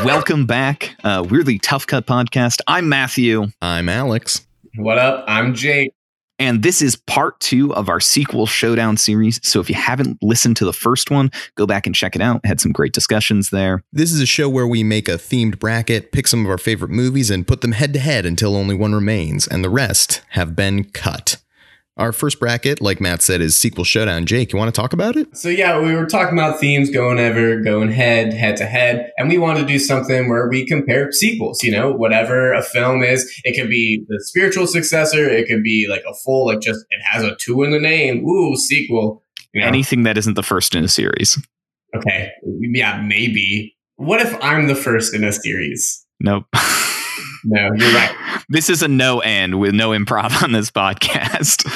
Hello and welcome back. Uh, we're the Tough Cut Podcast. I'm Matthew, I'm Alex. What up? I'm Jake. and this is part two of our sequel showdown series. So if you haven't listened to the first one, go back and check it out. Had some great discussions there. This is a show where we make a themed bracket, pick some of our favorite movies, and put them head to head until only one remains, and the rest have been cut. Our first bracket, like Matt said, is Sequel Showdown. Jake, you want to talk about it? So yeah, we were talking about themes going ever, going head, head to head, and we wanted to do something where we compare sequels. You know, whatever a film is, it could be the spiritual successor, it could be like a full, like just it has a two in the name, ooh, sequel. You know? Anything that isn't the first in a series. okay, yeah, maybe. What if I'm the first in a series? Nope. No, you're right. this is a no and with no improv on this podcast.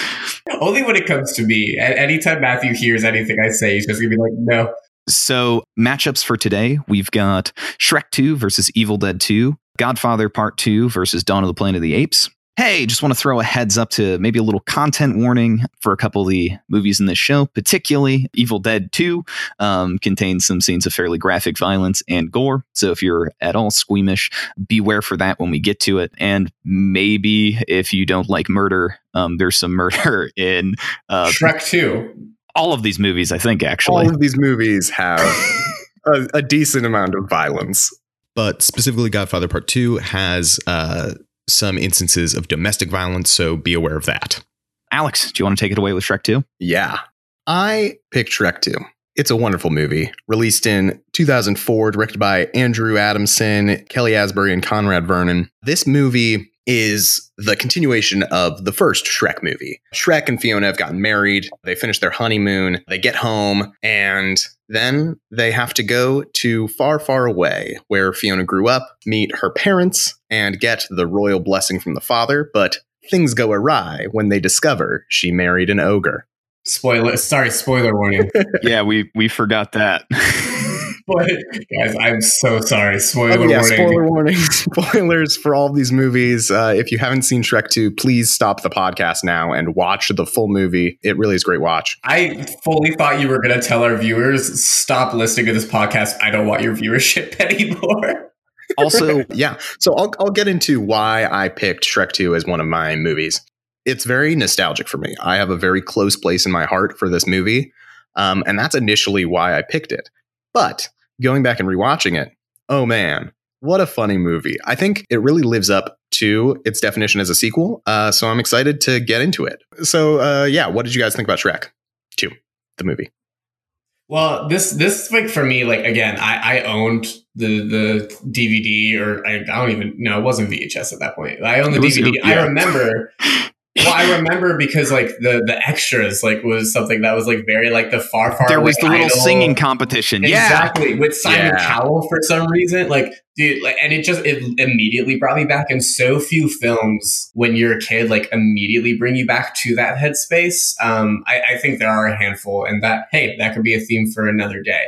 Only when it comes to me. Anytime Matthew hears anything I say, he's just gonna be like, no. So, matchups for today we've got Shrek 2 versus Evil Dead 2, Godfather Part 2 versus Dawn of the Planet of the Apes. Hey, just want to throw a heads up to maybe a little content warning for a couple of the movies in this show, particularly Evil Dead 2 um, contains some scenes of fairly graphic violence and gore. So if you're at all squeamish, beware for that when we get to it. And maybe if you don't like murder, um, there's some murder in uh, Shrek 2. all of these movies, I think, actually. All of these movies have a, a decent amount of violence. But specifically, Godfather Part 2 has uh, some instances of domestic violence, so be aware of that. Alex, do you want to take it away with Shrek 2? Yeah. I picked Shrek 2. It's a wonderful movie. Released in 2004, directed by Andrew Adamson, Kelly Asbury, and Conrad Vernon. This movie is the continuation of the first Shrek movie. Shrek and Fiona have gotten married. They finish their honeymoon. They get home and then they have to go to far, far away where Fiona grew up, meet her parents, and get the royal blessing from the father. But things go awry when they discover she married an ogre. Spoiler, sorry, spoiler warning. yeah, we we forgot that. but guys, I'm so sorry. Spoiler Oh, yeah, warning. spoiler warning. Spoilers for all of these movies. Uh, if you haven't seen Shrek 2, please stop the podcast now and watch the full movie. It really is a great watch. I fully thought you were going to tell our viewers stop listening to this podcast. I don't want your viewership anymore. also, Yeah. So I'll, I'll get into why I picked Shrek 2 as one of my movies. It's very nostalgic for me. I have a very close place in my heart for this movie. Um, and that's initially why I picked it. But going back and rewatching it, oh man, what a funny movie. I think it really lives up to its definition as a sequel. Uh, so I'm excited to get into it. So, uh, yeah, what did you guys think about Shrek 2, the movie? Well, this this like for me, like again, I, I owned the the DVD or I, I don't even no, it wasn't VHS at that point. I owned the was- DVD. yeah. I remember. Well, I remember because like the the extras like was something that was like very like the far far. there was the little idol. singing competition. Yeah. Exactly with Simon Yeah. Cowell for some reason, like dude, like, and it just it immediately brought me back. And so few films when you're a kid like immediately bring you back to that headspace. Um, I, I think there are a handful, and that hey, that could be a theme for another day.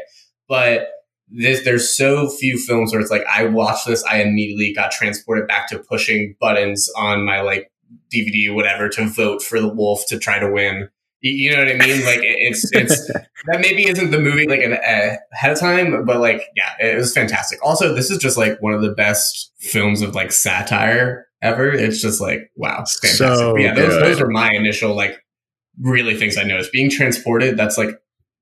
But this, there's so few films where it's like I watched this, I immediately got transported back to pushing buttons on my like DVD, whatever, to vote for the wolf to try to win. You, you know what I mean? Like it's it's that maybe isn't the movie like an uh, ahead of time, but like yeah, it was fantastic. Also, this is just like one of the best films of like satire ever. It's just like wow, it's fantastic. So yeah, those good. those are my initial like really things I noticed. Being transported, that's like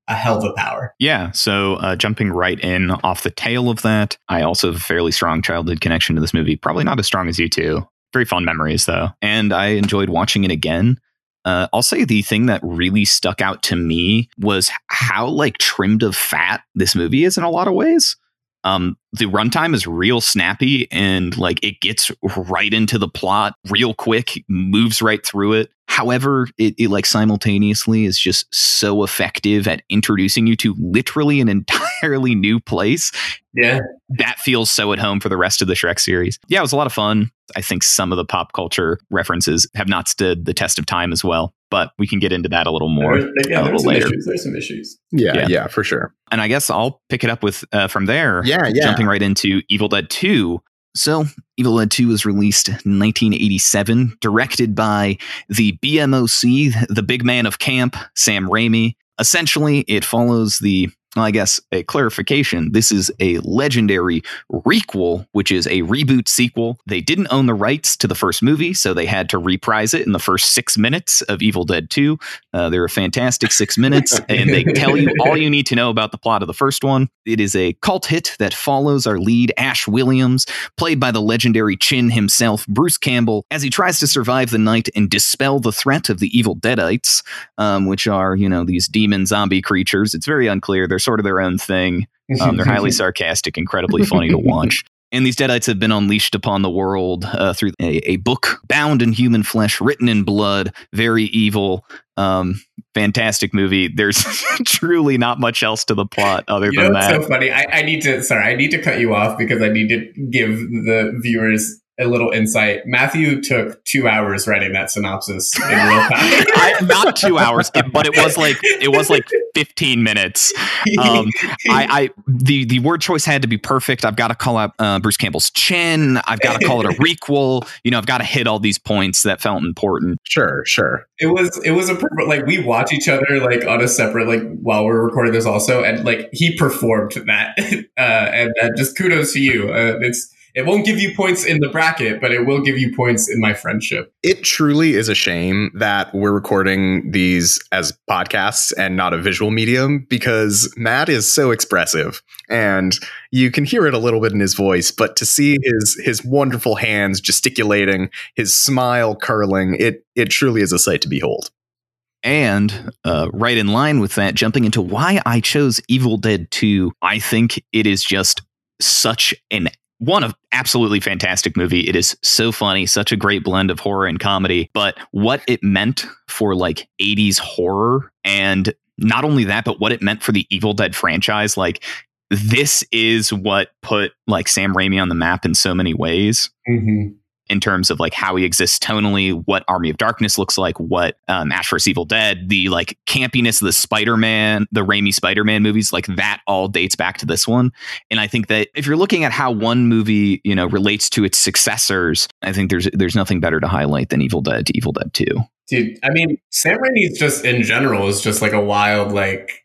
a hell of a power. Yeah. So uh, jumping right in off the tail of that, I also have a fairly strong childhood connection to this movie. Probably not as strong as you two. Very fond memories though, and I enjoyed watching it again. Uh, I'll say the thing that really stuck out to me was how like trimmed of fat this movie is in a lot of ways. Um, the runtime is real snappy and like it gets right into the plot real quick, moves right through it. However, it, it like simultaneously is just so effective at introducing you to literally an entirely new place Yeah, that feels so at home for the rest of the Shrek series. Yeah, it was a lot of fun. I think some of the pop culture references have not stood the test of time as well, but we can get into that a little more. There- yeah, a there's little some later. issues. There's some issues. Yeah, Yeah. yeah, for sure. And I guess I'll pick it up with uh, from there. Yeah, yeah. Jumping right into Evil Dead 2. So, Evil Dead 2 was released in 1987, directed by the BMOC, the big man of camp, Sam Raimi. Essentially, it follows the Well, I guess a clarification this is a legendary requel, which is a reboot sequel. They didn't own the rights to the first movie, so they had to reprise it in the first six minutes of Evil Dead 2. Uh, they're a fantastic six minutes, and they tell you all you need to know about the plot of the first one. It is a cult hit that follows our lead, Ash Williams, played by the legendary Chin himself, Bruce Campbell, as he tries to survive the night and dispel the threat of the evil Deadites, um, which are, you know, these demon zombie creatures. It's very unclear. They're sort of their own thing. Um, they're highly sarcastic, incredibly funny to watch. And these Deadites have been unleashed upon the world uh, through a, a, book bound in human flesh, written in blood, very evil. Um, fantastic movie. There's truly not much else to the plot other you than know, that. so funny. I, I need to, sorry, I need to cut you off because I need to give the viewers a little insight. Matthew took two hours writing that synopsis in real time. I, not two hours, but it was like it was like 15 minutes. Um, I, I the the word choice had to be perfect. I've got to call out uh, Bruce Campbell's chin. I've got to call it a requel. You know, I've got to hit all these points that felt important. Sure, sure. It was it was a perfect like we watch each other like on a separate like while we're recording this also, and like he performed that, uh, and uh, just kudos to you. Uh, it's it won't give you points in the bracket, but it will give you points in my friendship. It truly is a shame that we're recording these as podcasts and not a visual medium because Matt is so expressive and you can hear it a little bit in his voice, but to see his his wonderful hands gesticulating, his smile curling, it it truly is a sight to behold. And uh, right in line with that, jumping into why I chose Evil Dead 2, I think it is just such an one of absolutely fantastic movie. It is so funny, such a great blend of horror and comedy. But what it meant for like 80s horror and not only that, but what it meant for the Evil Dead franchise, like this is what put like Sam Raimi on the map in so many ways. Mm-hmm in terms of like how he exists tonally, what Army of Darkness looks like, what um, Ash vs Evil Dead, the like campiness of the Spider Man, the Raimi Spider Man movies, like that all dates back to this one. And I think that if you're looking at how one movie you know relates to its successors, I think there's there's nothing better to highlight than Evil Dead to Evil Dead Two. Dude, I mean, Sam Raimi just in general is just like a wild like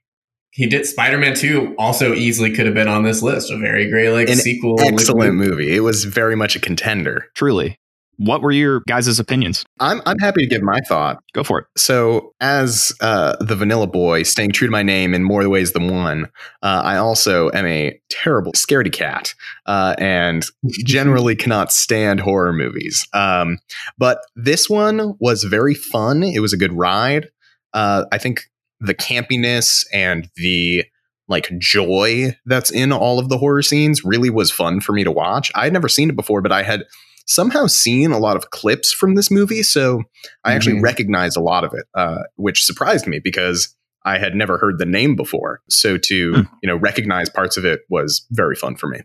he did Spider-Man 2 also easily could have been on this list. A very great like An sequel. Excellent like, movie. It was very much a contender. Truly. What were your guys' opinions? I'm I'm happy to give my thought. Go for it. So, as uh, the Vanilla Boy, staying true to my name in more ways than one, uh, I also am a terrible scaredy cat uh, and generally cannot stand horror movies. Um, but this one was very fun. It was a good ride. Uh, I think the campiness and the like joy that's in all of the horror scenes really was fun for me to watch. I had never seen it before, but I had somehow seen a lot of clips from this movie, so I actually mm-hmm. recognized a lot of it, uh, which surprised me because I had never heard the name before. So to mm. you know recognize parts of it was very fun for me.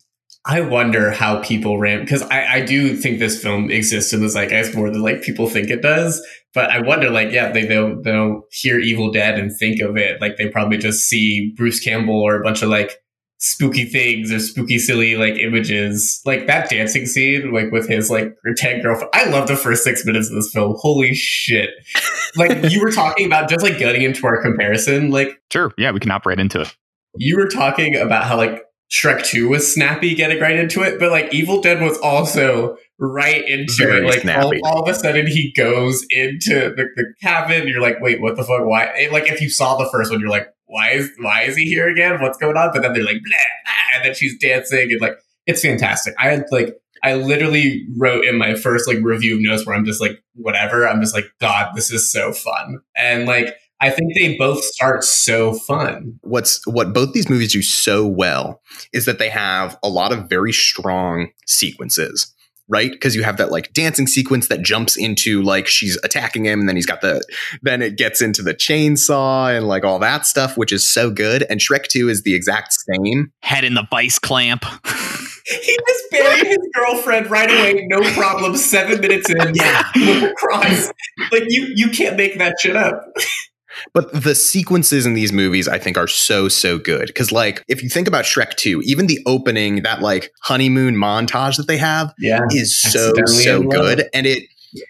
I wonder how people ran because I, I do think this film exists in the zeitgeist more than like people think it does. But I wonder, like, yeah, they they'll, they'll hear Evil Dead and think of it. Like they probably just see Bruce Campbell or a bunch of like spooky things or spooky silly like images. Like that dancing scene like with his like pretend girlfriend. I love the first six minutes of this film. Holy shit. Like you were talking about just like getting into our comparison like sure yeah we can operate into it. You were talking about how like shrek 2 was snappy getting right into it but like evil dead was also right into Very it like all, all, of a sudden he goes into the, the cabin you're like wait what the fuck why like if you saw the first one you're like why is why is he here again? What's going on? But then they're like, blah, blah, and then she's dancing and like it's fantastic. I had like I literally wrote in my first like review of notes where I'm just like whatever. I'm just like God, this is so fun, and like I think they both start so fun. What's what both these movies do so well is that they have a lot of very strong sequences right? Because you have that like dancing sequence that jumps into like she's attacking him, and then he's got the then it gets into the chainsaw and like all that stuff, which is so good. And Shrek 2 is the exact same. Head in the vice clamp. he just buried his girlfriend right away, no problem. Seven minutes in, yeah, cries. Like you, you can't make that shit up. But the sequences in these movies, I think, are so, so good. Because, like, if you think about Shrek 2, even the opening, that like honeymoon montage that they have yeah, is so, so good. And it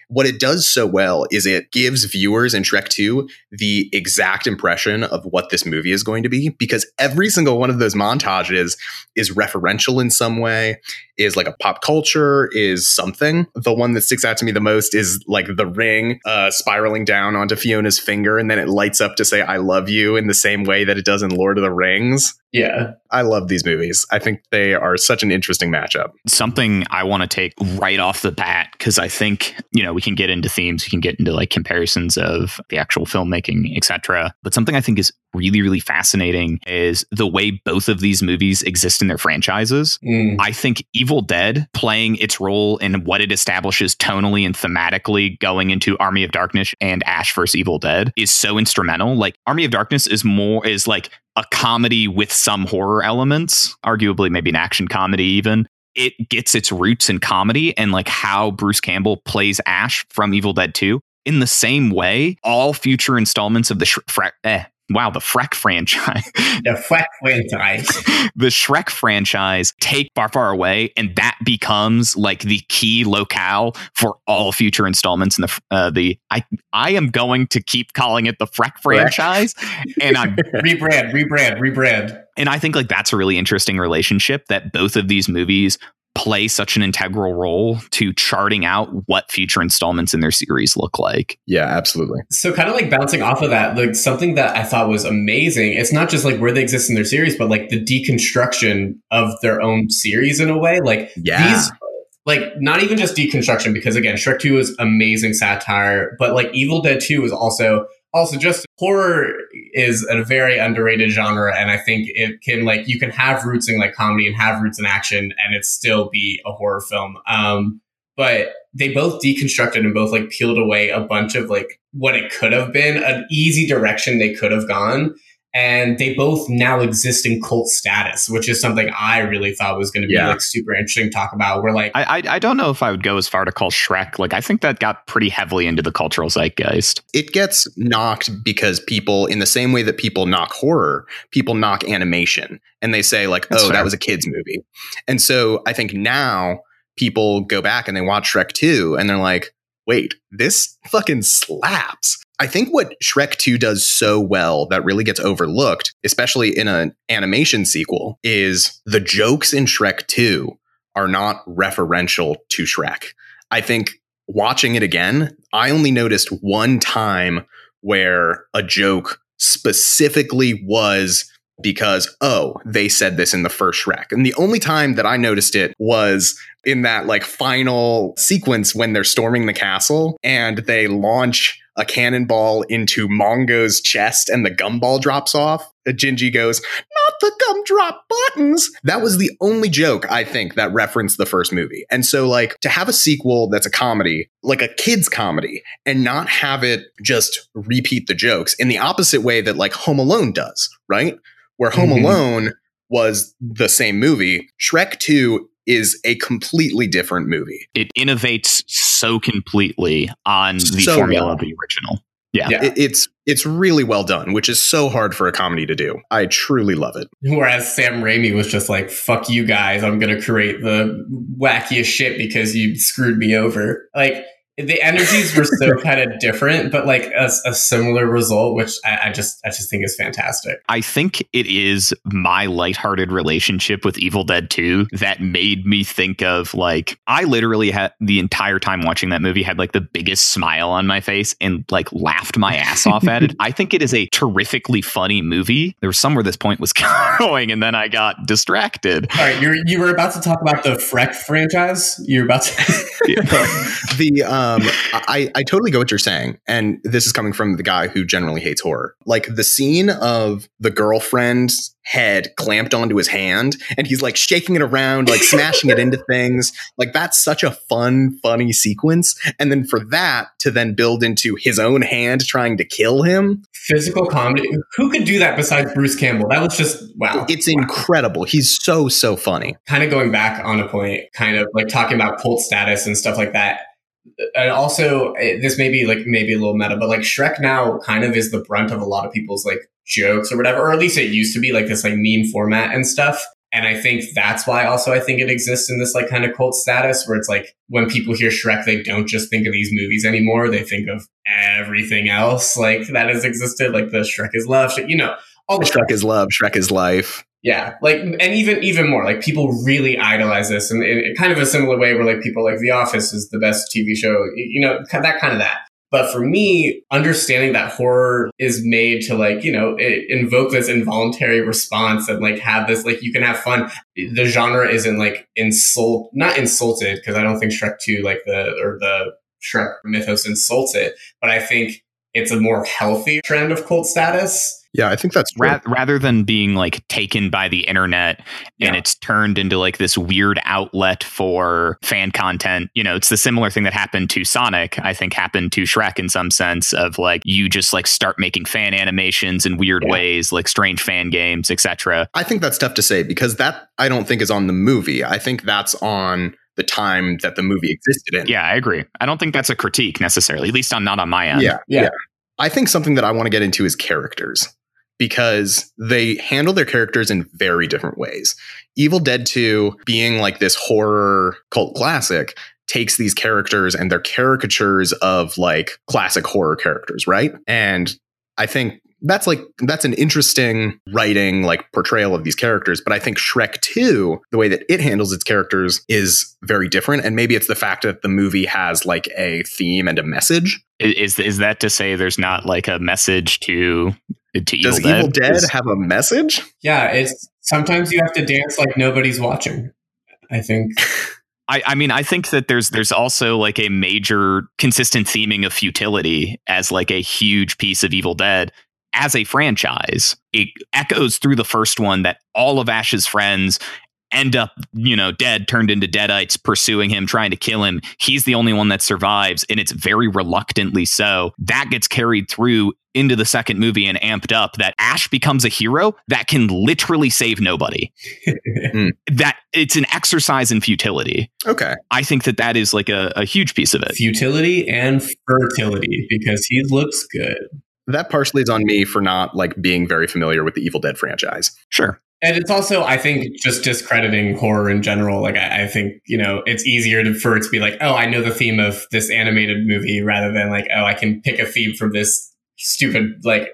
what it does so well is it gives viewers in Shrek 2 the exact impression of what this movie is going to be because every single one of those montages is referential in some way, is like a pop culture, is something. The one that sticks out to me the most is like the ring uh, spiraling down onto Fiona's finger and then it lights up to say, I love you in the same way that it does in Lord of the Rings. Yeah. I love these movies. I think they are such an interesting matchup. Something I want to take right off the bat, because I think, you know, we can get into themes, we can get into like comparisons of the actual filmmaking, etc. But something I think is really, really fascinating is the way both of these movies exist in their franchises. Mm. I think Evil Dead playing its role in what it establishes tonally and thematically going into Army of Darkness and Ash vs. Evil Dead is so instrumental. Like Army of Darkness is more is like a comedy with some horror elements, arguably maybe an action comedy even. It gets its roots in comedy and like how Bruce Campbell plays Ash from Evil Dead 2. In the same way, all future installments of the Sh- Fra- eh, wow, the Freck franchise, The Freck franchise. the Shrek franchise take Far Far Away, and that becomes like the key locale for all future installments in the uh, the. I I am going to keep calling it the Freck franchise, and I'm rebrand, rebrand, rebrand. and I think like that's a really interesting relationship that both of these movies play such an integral role to charting out what future installments in their series look like. Yeah, absolutely. So kind of like bouncing off of that, like something that I thought was amazing. It's not just like where they exist in their series, but like the deconstruction of their own series in a way. Like Yeah. these like not even just deconstruction because again shrek 2 is amazing satire but like evil dead 2 is also also just horror is a very underrated genre and i think it can like you can have roots in like comedy and have roots in action and it still be a horror film. Um but they both deconstructed and both like peeled away a bunch of like what it could have been an easy direction they could have gone and they both now exist in cult status, which is something I really thought was going to be Yeah. like super interesting to talk about. We're like, I, I I don't know if I would go as far to call Shrek like I think that got pretty heavily into the cultural zeitgeist. it gets knocked because people in the same way that people knock horror people knock animation and they say like That's oh fair. that was a kids movie and so i think now people go back and they watch shrek 2 and they're like wait this fucking slaps i think what shrek 2 does so well that really gets overlooked especially in an animation sequel is the jokes in shrek 2 are not referential to shrek i think watching it again, I only noticed one time where a joke specifically was because, oh, they said this in the first Shrek. And the only time that I noticed it was in that like final sequence when they're storming the castle and they launch a cannonball into Mongo's chest and the gumball drops off. Gingy goes, not the gumdrop buttons. That was the only joke I think that referenced the first movie. And so like to have a sequel that's a comedy, like a kids comedy and not have it just repeat the jokes in the opposite way that like Home Alone does, right? Where Home Mhm. Alone was the same movie, Shrek 2 is a completely different movie. It innovates so completely on the So formula well. of the original. Yeah. Yeah. It- it's it's really well done, which is so hard for a comedy to do. I truly love it. whereas Sam Raimi was just like, fuck you guys, I'm going to create the wackiest shit because you screwed me over. Like, the energies were so kind of different, but like a, a similar result, which I, I just I just think is fantastic. I think it is my lighthearted relationship with Evil Dead 2 that made me think of like I literally had the entire time watching that movie had like the biggest smile on my face and like laughed my ass off at it. I think it is a terrifically funny movie. There was somewhere this point was going and then I got distracted. All right, you're you were about to talk about the Freck franchise. You're about to. the um Um, I, I totally go what you're saying and this is coming from the guy who generally hates horror like the scene of the girlfriend's head clamped onto his hand and he's like shaking it around like smashing it into things like that's such a fun funny sequence and then for that to then build into his own hand trying to kill him Physical comedy. Who could do that besides Bruce Campbell? That was just wow. it's incredible he's so so funny kind of going back on a point, kind of like talking about cult status and stuff like that. And also, eh, this may be like maybe a little meta, but like Shrek now kind of is the brunt of a lot of people's like jokes or whatever, or at least it used to be like this like meme format and stuff. And I think that's why also I think it exists in this like kind of cult status where it's like when people hear Shrek, they don't just think of these movies anymore. They think of everything else like that has existed, like the Shrek is love, you know, all the Shrek is love, Shrek is life. Yeah, like and even even more like people really idolize this, and in kind of a similar way where like people like The Office is the best TV show, you know, that kind of that. But for me, understanding that horror is made to like, you know, invoke this involuntary response and like have this, like, you can have fun. The genre isn't like insult, not insulted, because I don't think Shrek 2, like the, or the Shrek mythos insults it, but I think it's a more healthy trend of cult status yeah, I think that's Ra- rather than being like taken by the internet and yeah. it's turned into like this weird outlet for fan content. You know, it's the similar thing that happened to Sonic, I think happened to Shrek in some sense of like you just like start making fan animations in weird yeah. ways, like strange fan games, etc. I think that's tough to say because that I don't think is on the movie. I think that's on the time that the movie existed in. Yeah, I agree. I don't think that's a critique necessarily, at least on not on my end. Yeah. Yeah. yeah. I think something that I want to get into is characters because they handle their characters in very different ways. Evil Dead 2 being like this horror cult classic takes these characters and they're caricatures of like classic horror characters, right? And I think that's like that's an interesting writing like portrayal of these characters but i think shrek 2 the way that it handles its characters is very different and maybe it's the fact that the movie has like a theme and a message is is that to say there's not like a message to to Evil Does Dead? Evil Dead have a message? Yeah, it's sometimes you have to dance like nobody's watching. I think. I, I mean, I think that there's there's also like a major consistent theming of futility as like a huge piece of Evil Dead as a franchise. It echoes through the first one that all of Ash's friends end up, you know, dead, turned into deadites, pursuing him, trying to kill him. He's the only one that survives, and it's very reluctantly so. That gets carried through into the second movie and amped up that Ash becomes a hero that can literally save nobody. mm. That it's an exercise in futility. Okay. I think that that is like a, a huge piece of it. Futility and fertility because he looks good. That partially is on me for not like being very familiar with the Evil Dead franchise. Sure. And it's also, I think, just discrediting horror in general. Like, I, I think, you know, it's easier to, for it to be like, oh, I know the theme of this animated movie rather than like, oh, I can pick a theme from this stupid, like,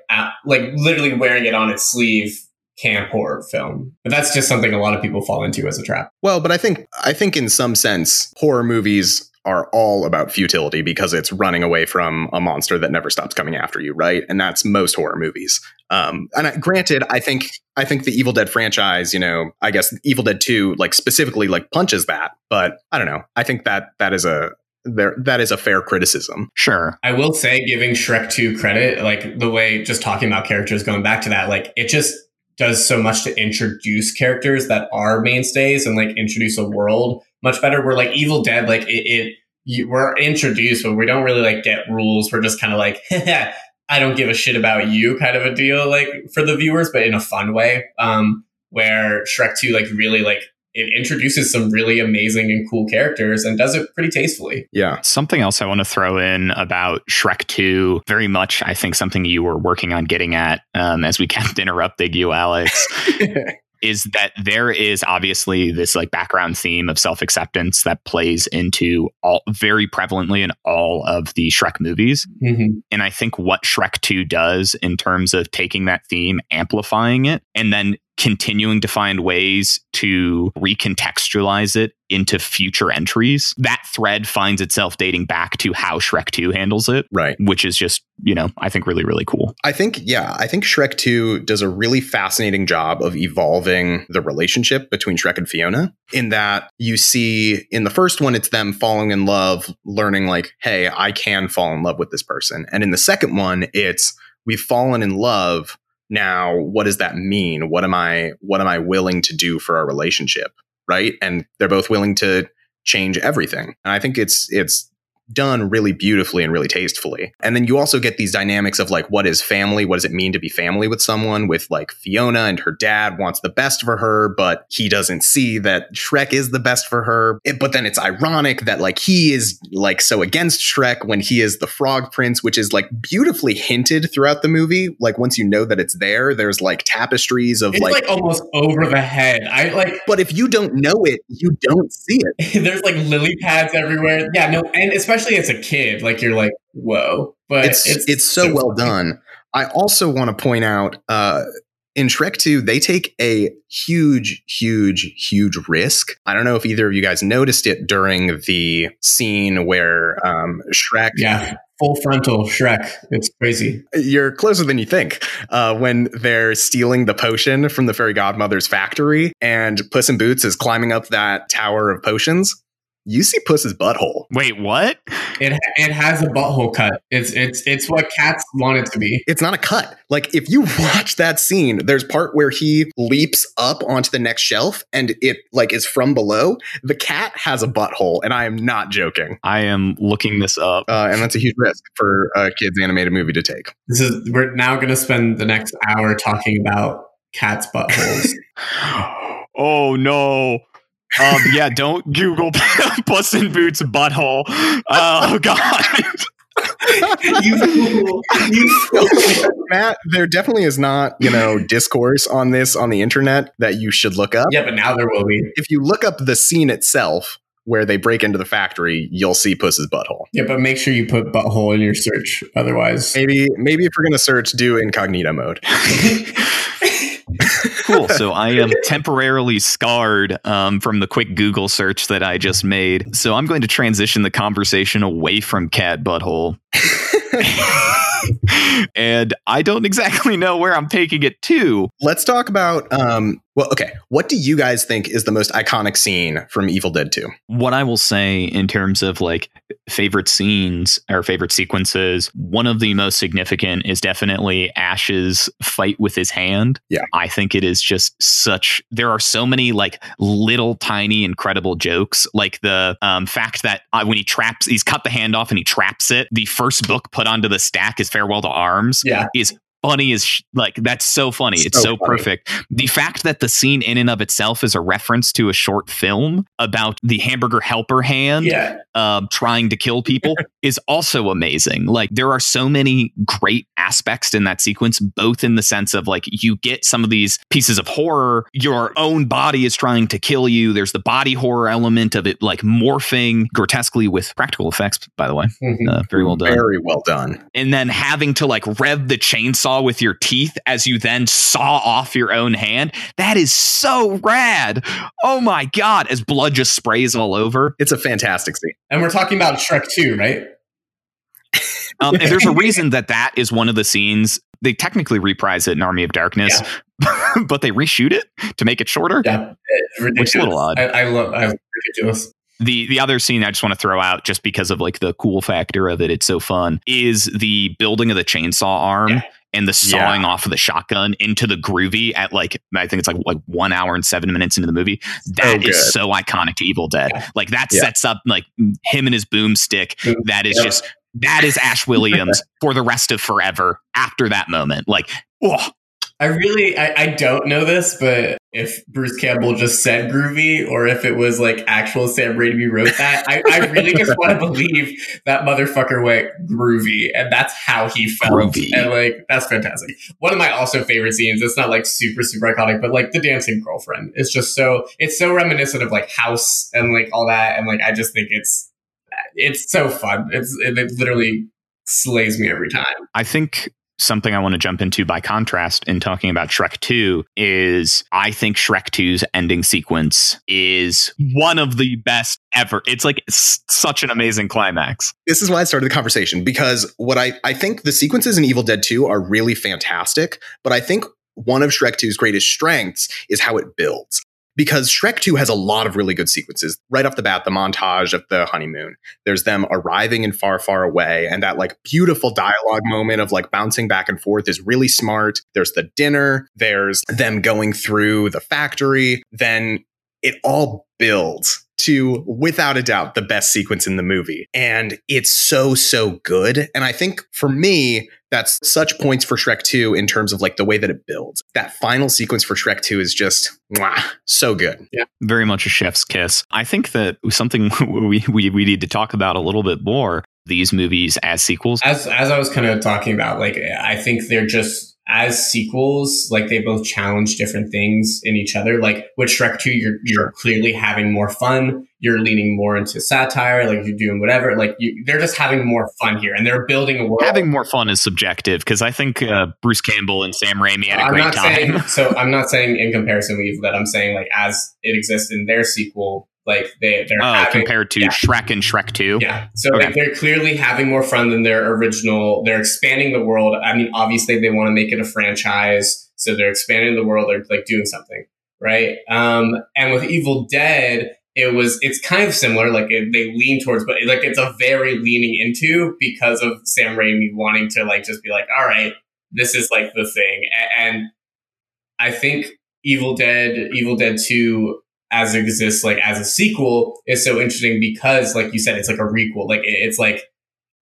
like literally wearing it on its sleeve camp horror film. But that's just something a lot of people fall into as a trap. Well, but I think, I think in some sense, horror movies are all about futility because it's running away from a monster that never stops coming after you, right? And that's most horror movies. Um, and I, granted, I think I think the Evil Dead franchise, you know, I guess Evil Dead Two, like specifically, like punches that. But I don't know. I think that that is a there that is a fair criticism. Sure. I will say, giving Shrek 2 credit, like the way just talking about characters, going back to that, like it just does so much to introduce characters that are mainstays and like introduce a world much better. We're like Evil Dead, like it, it you, we're introduced, but we don't really like get rules. We're just kind of like, I don't give a shit about you, kind of a deal, like for the viewers, but in a fun way. Um, where Shrek Two like really like it introduces some really amazing and cool characters and does it pretty tastefully. Yeah. Something else I want to throw in about Shrek 2, very much, I think, something you were working on getting at um, as we kept interrupting you, Alex, is that there is obviously this like background theme of self acceptance that plays into all very prevalently in all of the Shrek movies. Mm-hmm. And I think what Shrek 2 does in terms of taking that theme, amplifying it, and then continuing to find ways to recontextualize it into future entries. That thread finds itself dating back to how Shrek 2 handles it. Right. Which is just, you know, I think really, really cool. I think, yeah, I think Shrek 2 does a really fascinating job of evolving the relationship between Shrek and Fiona, in that you see in the first one, it's them falling in love, learning, like, hey, I can fall in love with this person. And in the second one, it's we've fallen in love now what does that mean? What am i what am i willing to do for our relationship right? And they're both willing to change everything. And i think it's it's done really beautifully and really tastefully. And then you also get these dynamics of like, what is family? What does it mean to be family with someone? With like Fiona and her dad wants the best for her, but he doesn't see that Shrek is the best for her. It, but then it's ironic that like he is like so against Shrek when he is the frog prince, which is like beautifully hinted throughout the movie. Like once you know that it's there, there's like tapestries of It's like, like, almost over the head. I like but if you don't know it, you don't see it. there's like lily pads everywhere. Yeah, no, and especially as a kid, like you're like, whoa. But it's it's, so, well funny. done. I also want to point out uh, in Shrek 2, they take a huge, huge, huge risk. I don't know if either of you guys noticed it during the scene where um, Shrek. Yeah, full frontal Shrek. It's crazy. You're closer than you think. Uh, when they're stealing the potion from the fairy godmother's factory, and Puss in Boots is climbing up that tower of potions, you see Puss's butthole. Wait, what? It it has a butthole cut. It's it's it's what cats want it to be. it's not a cut. Like if you watch that scene, there's part where he leaps up onto the next shelf and it like is from below. The cat has a butthole, and I am not joking. I am looking this up. Uh, and that's a huge risk for a kids animated movie to take. This is we're now going to spend the next hour talking about cats' buttholes. oh no. Um, yeah, don't Google Puss in Boots butthole. Oh god. you fool! You fool! Matt, there definitely is not you know discourse on this on the internet that you should look up. Yeah, but now there will be. If you look up the scene itself. Where they break into the factory, you'll see Puss's butthole. Yeah, but make sure you put butthole in your search. Otherwise, Maybe, maybe if we're gonna search, do incognito mode. cool. So I am temporarily scarred um, from the quick Google search that I just made. So I'm going to transition the conversation away from cat butthole. and I don't exactly know where I'm taking it to. Let's talk about um well okay, what do you guys think is the most iconic scene from Evil Dead 2? What I will say in terms of like favorite scenes or favorite sequences, one of the most significant is definitely Ash's fight with his hand. Yeah. I think it is just such there are so many like little tiny incredible jokes like the um, fact that uh, when he traps he's cut the hand off and he traps it the first book put onto the stack is farewell to arms yeah, is funny as sh- like that's so funny it's So so funny. perfect the fact that the scene in and of itself is a reference to a short film about the hamburger helper hand yeah. um, trying to kill people is also amazing. Like there are so many great aspects in that sequence, both in the sense of like you get some of these pieces of horror, your own body is trying to kill you. There's the body horror element of it, like morphing grotesquely with practical effects, by the way. Mhm. Uh, very well done. Very well done. And then having to like rev the chainsaw with your teeth as you then saw off your own hand. That is so rad. Oh my God. As blood just sprays all over. It's a fantastic scene. And we're talking about Shrek 2, right? Um, and there's a reason that that is one of the scenes. They technically reprise it in Army of Darkness, but they reshoot it to make it shorter. Yeah. Which is a little odd. I, I love. I ridiculous. The the other scene I just want to throw out, just because of like the cool factor of it, it's so fun, is the building of the chainsaw arm. Yeah. And the sawing off of the shotgun into the groovy at like I think it's like like one hour and seven minutes into the movie. That oh, is good. so iconic to Evil Dead. Yeah. Like that Yeah. sets up like him and his boomstick. Boom. That is Yeah. just that is Ash Williams for the rest of forever after that moment. Like, oh, I really, I, I don't know this, but if Bruce Campbell just said groovy or if it was like actual Sam Raimi wrote that, I, I really just want to believe that motherfucker went groovy and that's how he felt. Groovy. And like, that's fantastic. One of my also favorite scenes, it's not like super, super iconic, but like the dancing girlfriend. It's just so, it's so reminiscent of like House and like all that. And like, I just think it's, it's so fun. It's, it, it literally slays me every time. I think something I want to jump into by contrast in talking about Shrek 2 is I think Shrek 2's ending sequence is one of the best ever. It's like s- such an amazing climax. This is why I started the conversation because what I, I think the sequences in Evil Dead 2 are really fantastic, but I think one of Shrek 2's greatest strengths is how it builds. Because Shrek 2 has a lot of really good sequences. Right off the bat, the montage of the honeymoon. There's them arriving in far, far away, and that like beautiful dialogue moment of like bouncing back and forth is really smart. There's the dinner, there's them going through the factory, then it all builds to, without a doubt, the best sequence in the movie. And it's so, so good. And I think for me, that's such points for Shrek 2 in terms of like the way that it builds. That final sequence for Shrek 2 is just mwah, so good. Yeah. Very much a chef's kiss. I think that something we, we, we need to talk about a little bit more these movies as sequels. As as I was kind of talking about, like I think they're just as sequels, like they both challenge different things in each other. Like with Shrek 2, you're you're clearly having more fun. You're leaning more into satire, like you're doing whatever. Like you, they're just having more fun here, and they're building a world. Having more fun is subjective because I think uh, Bruce Campbell and Sam Raimi had a I'm great not time. saying so. I'm not saying in comparison with Evil Dead. I'm saying like as it exists in their sequel, like they they're oh, having, compared to yeah. Shrek and Shrek 2. Yeah. So Okay. like, they're clearly having more fun than their original. They're expanding the world. I mean, obviously they want to make it a franchise, so they're expanding the world. They're like doing something, right? Um, and with Evil Dead, it was it's kind of similar. Like it, they lean towards, but like it's a very leaning into because of Sam Raimi wanting to like just be like, all right, this is like the thing, and I think Evil Dead, Evil Dead Two as it exists like as a sequel is so interesting because like you said it's like a requel. Like it's like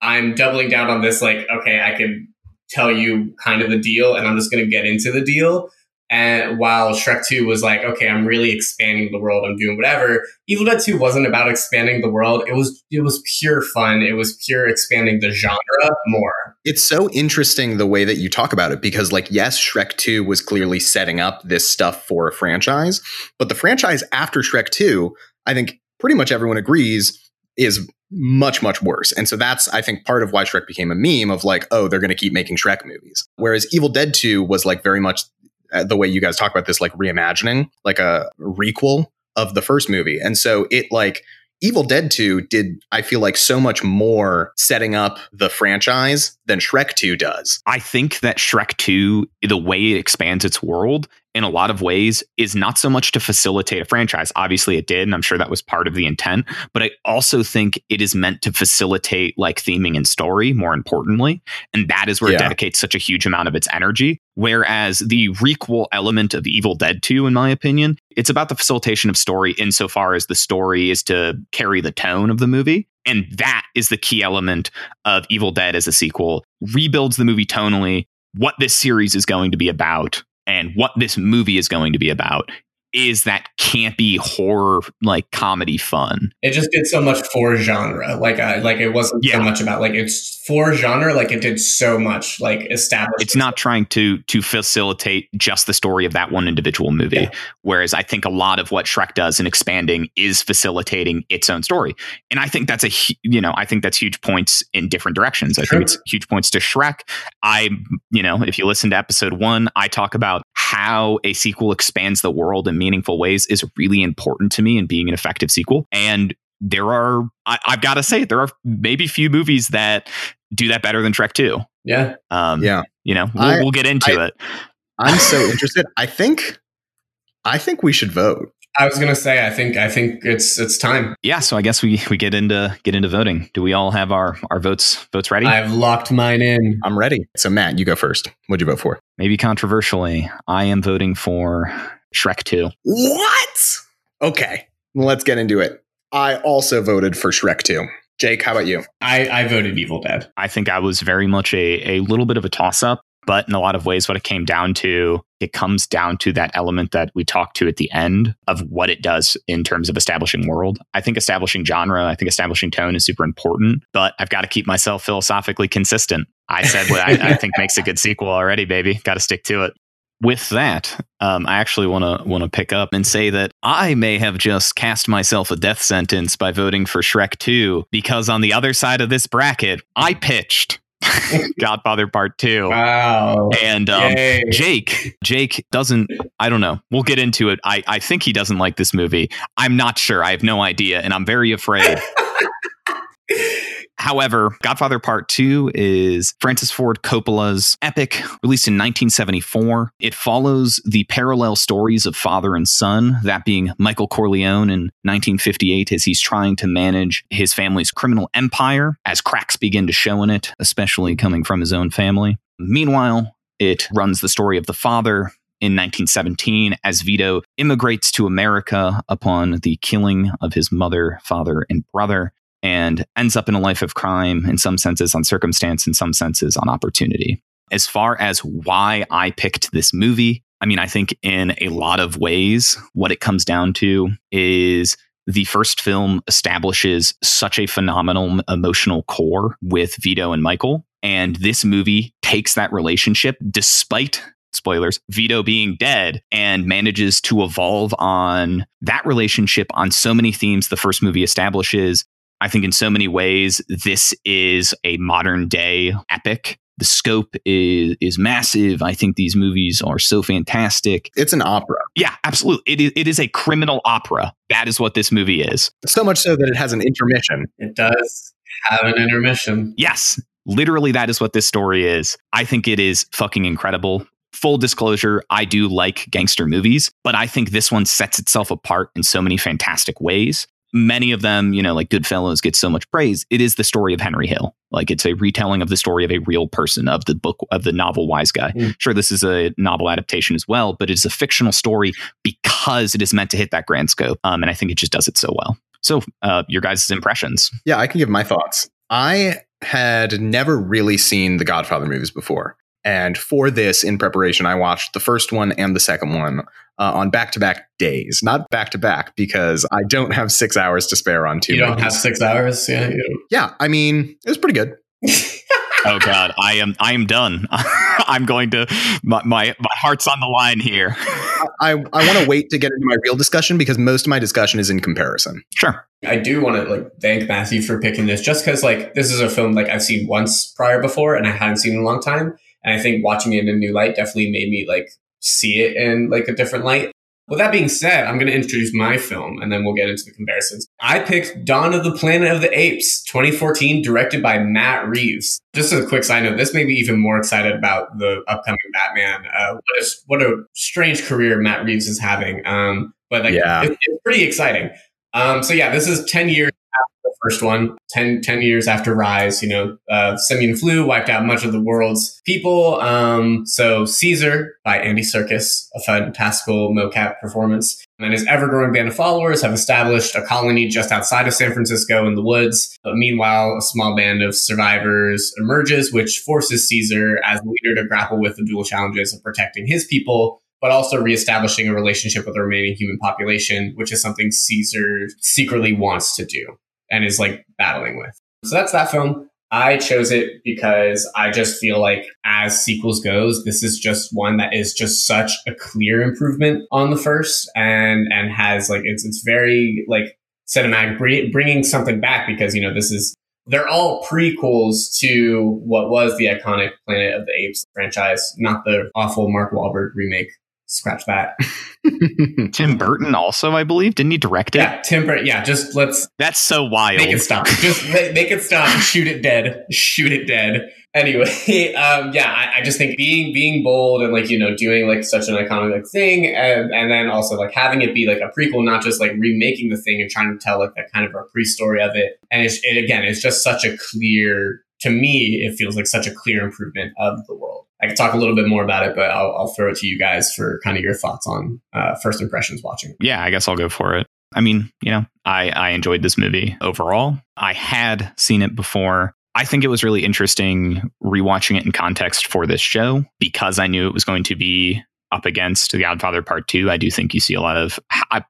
i'm doubling down on this like okay i can tell you kind of the deal and i'm just going to get into the deal. And while shrek 2 was like okay i'm really expanding the world i'm doing whatever evil dead 2 wasn't about expanding the world. It was it was pure fun. It was pure expanding the genre more It's so interesting the way that you talk about it because, like, yes, Shrek 2 was clearly setting up this stuff for a franchise, but the franchise after Shrek 2, I think pretty much everyone agrees, is much, much worse. And so that's, I think, part of why Shrek became a meme of like, oh, they're going to keep making Shrek movies. Whereas Evil Dead 2 was like very much uh, the way you guys talk about this, like reimagining, like a requel of the first movie. And so it like, Evil Dead 2 did, I feel like, so much more setting up the franchise than Shrek 2 does. I think that Shrek 2, the way it expands its world in a lot of ways, is not so much to facilitate a franchise. Obviously, it did, and I'm sure that was part of the intent. But I also think it is meant to facilitate like theming and story, more importantly. And that is where Yeah. it dedicates such a huge amount of its energy. Whereas the requel element of Evil Dead 2, in my opinion, it's about the facilitation of story insofar as the story is to carry the tone of the movie. And that is the key element of Evil Dead as a sequel, rebuilds the movie tonally, what this series is going to be about, and what this movie is going to be about is that campy horror like comedy fun. it just did so much for genre like uh, like it wasn't Yeah. so much about like it's for genre like it did so much like establish It's not trying to to facilitate just the story of that one individual movie. Yeah. Whereas I think a lot of what Shrek does in expanding is facilitating its own story. And I think that's a you know, I think that's huge points in different directions. I Sure. think it's huge points to Shrek. I you know, if you listen to episode 1, I talk about how a sequel expands the world in meaningful ways is really important to me in being an effective sequel. And there are I, I've got to say there are maybe few movies that do that better than Trek 2. yeah Um, Yeah. you know, we'll, I- we'll get into I- it. I'm so interested. I think I think we should vote. i was gonna say i think i think it's it's time Yeah, so I guess we we get into get into voting. Do we all have our our votes votes ready? i've locked mine in I'm ready. So Matt, you go first. What'd you vote for? Maybe controversially, I am voting for Shrek 2. What? Okay. Let's get into it. I also voted for Shrek 2. Jake, how about you? i i voted evil dead I think I was very much a a little bit of a toss up, but in a lot of ways what it came down to, it comes down to that element that we talked to at the end of what it does in terms of establishing world. I think establishing genre, I think establishing tone is super important, but I've got to keep myself philosophically consistent. I said what I, I think makes a good sequel already, baby. Got to stick to it. With that, um, I actually want to want to pick up and say that I may have just cast myself a death sentence by voting for Shrek 2 because on the other side of this bracket, I pitched Godfather Part 2. wow And um, Jake, Jake doesn't. I don't know. We'll get into it. I, I think he doesn't like this movie. I'm not sure. I have no idea, and I'm very afraid. However, Godfather Part 2 is Francis Ford Coppola's epic, released in 1974. It follows the parallel stories of father and son, that being Michael Corleone in 1958 as he's trying to manage his family's criminal empire as cracks begin to show in it, especially coming from his own family. Meanwhile, it runs the story of the father in 1917 as Vito immigrates to America upon the killing of his mother, father, and brother, and ends up in a life of crime, in some senses on circumstance, in some senses on opportunity. As far as why I picked this movie, I mean, I think in a lot of ways, what it comes down to is the first film establishes such a phenomenal emotional core with Vito and Michael. And this movie takes that relationship, despite spoilers, Vito being dead, and manages to evolve on that relationship on so many themes the first movie establishes. I think in so many ways, this is a modern day epic the scope is is massive. I think these movies are so fantastic. It's an opera. Yeah, absolutely. It is, it is a criminal opera. That is what this movie is. So much so that it has an intermission. It does have an intermission. Yes, literally, that is what this story is. I think it is fucking incredible. Full disclosure, I do like gangster movies, but I think this one sets itself apart in so many fantastic ways many of them, you know, like Goodfellas get so much praise. It is the story of Henry Hill. Like it's a retelling of the story of a real person of the book of the novel Wise Guy. Mm. Sure, this is a novel adaptation as well, but it's a fictional story because it is meant to hit that grand scope. Um, and I think it just does it so well. So, uh, your guys' impressions? Yeah, I can give my thoughts. I had never really seen the Godfather movies before. And for this, in preparation, I watched the first one and the second one uh, on back to back days, not back to back, because I don't have six hours to spare on two. You don't movies. have six hours, yeah. Yeah, I mean, it was pretty good. oh God, I am I am done. I'm going to my, my, my heart's on the line here. I I want to wait to get into my real discussion because most of my discussion is in comparison. Sure. I do want to like thank Matthew for picking this, just because like this is a film like I've seen once prior before and I hadn't seen in a long time, and I think watching it in a new light definitely made me like see it in like a different light. With that being said, I'm going to introduce my film and then we'll get into the comparisons. I picked Dawn of the Planet of the Apes, 2014, directed by Matt Reeves. Just as a quick side note, this made me even more excited about the upcoming Batman. Uh, what, a, what a strange career Matt Reeves is having. Um, but like, yeah. it, it's pretty exciting. Um, so yeah, this is 10 years the first one, 10, 10 years after Rise, you know, uh, simian flu wiped out much of the world's people. Um, so Caesar by Andy Serkis, a fantastical mocap performance, and his ever-growing band of followers have established a colony just outside of San Francisco in the woods. But meanwhile, a small band of survivors emerges, which forces Caesar as leader to grapple with the dual challenges of protecting his people but also reestablishing a relationship with the remaining human population, which is something Caesar secretly wants to do and is like battling with. So that's that film. I chose it because I just feel like as sequels goes, this is just one that is just such a clear improvement on the first and, and has like, it's, it's very like cinematic bringing something back because, you know, this is, they're all prequels to what was the iconic Planet of the Apes franchise, not the awful Mark Wahlberg remake scratch that. Tim Burton also, I believe, didn't he direct it? Yeah, Tim Burton. Yeah, just let's. That's so wild. Make it stop. just make it stop. Shoot it dead. Shoot it dead. Anyway, um, yeah, I, I, just think being being bold and like you know doing like such an iconic thing, and and then also like having it be like a prequel, not just like remaking the thing and trying to tell like that kind of a pre-story of it. And it's it, again, it's just such a clear. To me, it feels like such a clear improvement of the world. I could talk a little bit more about it, but I'll, I'll throw it to you guys for kind of your thoughts on uh, first impressions watching. Yeah, I guess I'll go for it. I mean, you know, I, I enjoyed this movie overall. I had seen it before. I think it was really interesting rewatching it in context for this show because I knew it was going to be up against The Godfather Part 2. I do think you see a lot of,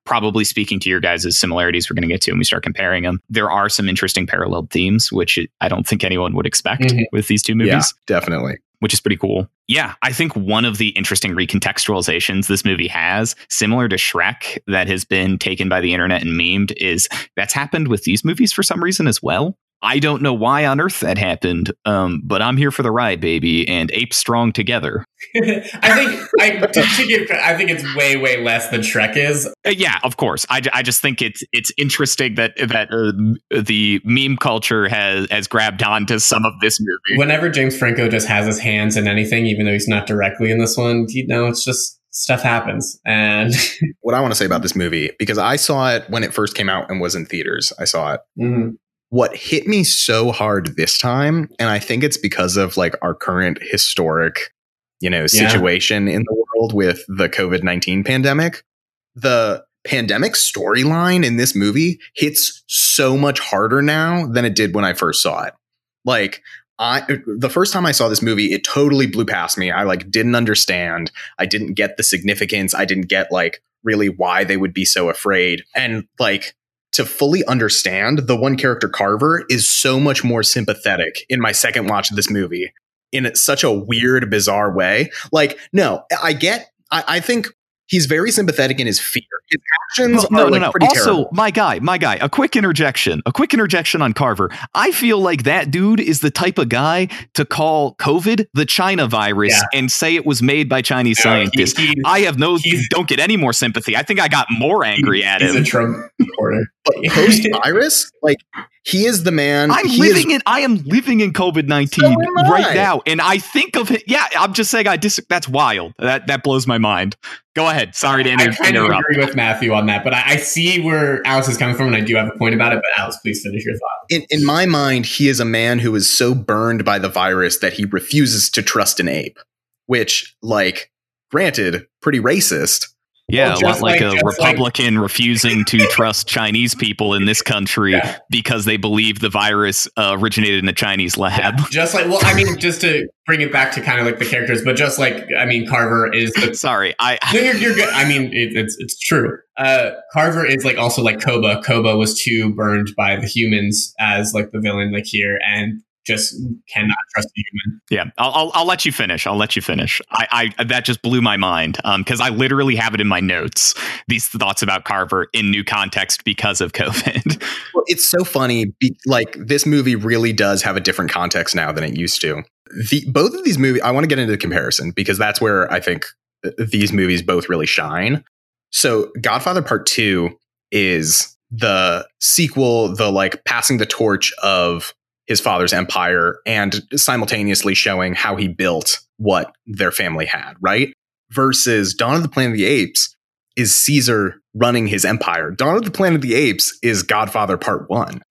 probably speaking to your guys' similarities we're going to get to when we start comparing them. There are some interesting parallel themes, which I don't think anyone would expect mm-hmm. with these two movies. Yeah, definitely which is pretty cool. Yeah, I think one of the interesting recontextualizations this movie has, similar to Shrek, that has been taken by the internet and memed, is that's happened with these movies for some reason as well. I don't know why on earth that happened, um, but I'm here for the ride, baby, and ape strong together. I think I, to, to give, I think it's way way less than Shrek is. Uh, yeah, of course. I, I just think it's it's interesting that that uh, the meme culture has has grabbed onto some of this movie. Whenever James Franco just has his hands in anything, even though he's not directly in this one, you know, it's just stuff happens. And what I want to say about this movie, because I saw it when it first came out and was in theaters, I saw it. Mm-hmm what hit me so hard this time and i think it's because of like our current historic you know situation yeah. in the world with the COVID 19 pandemic. The pandemic storyline in this movie hits so much harder now than it did when I first saw it. Like, I the first time I saw this movie, it totally blew past me. I like didn't understand. I didn't get the significance. I didn't get like really why they would be so afraid. And like to fully understand, the one character Carver is so much more sympathetic in my second watch of this movie in such a weird, bizarre way. Like, no, I get, I, I think he's very sympathetic in his fear. His actions oh, Well, are like pretty Also, terrible. my guy, my guy, a quick interjection. A quick interjection on Carver. I feel like that dude is the type of guy to call COVID the China virus Yeah. and say it was made by Chinese No, scientists. he- I have no, don't get any more sympathy. I think I got more angry at he's him. a Trump supporter. But post virus, like he is the man. I'm he living is, in. I am living in COVID nineteen So right now, and I think of it. Yeah, I'm just saying. I dis. That's wild. That that blows my mind. Go ahead. Sorry to I inter- kind of interrupt. agree with Matthew on that, but I, I see where Alice is coming from, and I do have a point about it. But Alice, please finish your thought. in, in my mind, he is a man who is so burned by the virus that he refuses to trust an ape, which, like, granted, pretty racist. Yeah, Well, a lot like, like- a just like- Republican refusing to trust Chinese people in this country Yeah. because they believe the virus uh, originated in a Chinese lab. Just like, well, I mean, just to bring it back to kind of like the characters, but just like, I mean, Carver is the Sorry, I. No, you're, you're good. I mean, it, it's it's true. Uh, Carver is like also like Koba. Koba was too burned by the humans as like the villain, like here, and just cannot trust the human. Yeah, I'll, I'll I'll let you finish. I'll let you finish. I, I that just blew my mind um, because I literally have it in my notes. These thoughts about Carver in new context because of COVID. Well, It's so funny. Be, like, this movie really does have a different context now than it used to. The, both of these movies, I want to get into the comparison because that's where I think uh, these movies both really shine. So, Godfather Part 2 is the sequel, the like passing the torch of his father's empire and simultaneously showing how he built what their family had, right? Versus Dawn of the Planet of the Apes is Caesar running his empire. Dawn of the Planet of the Apes is Godfather Part 1.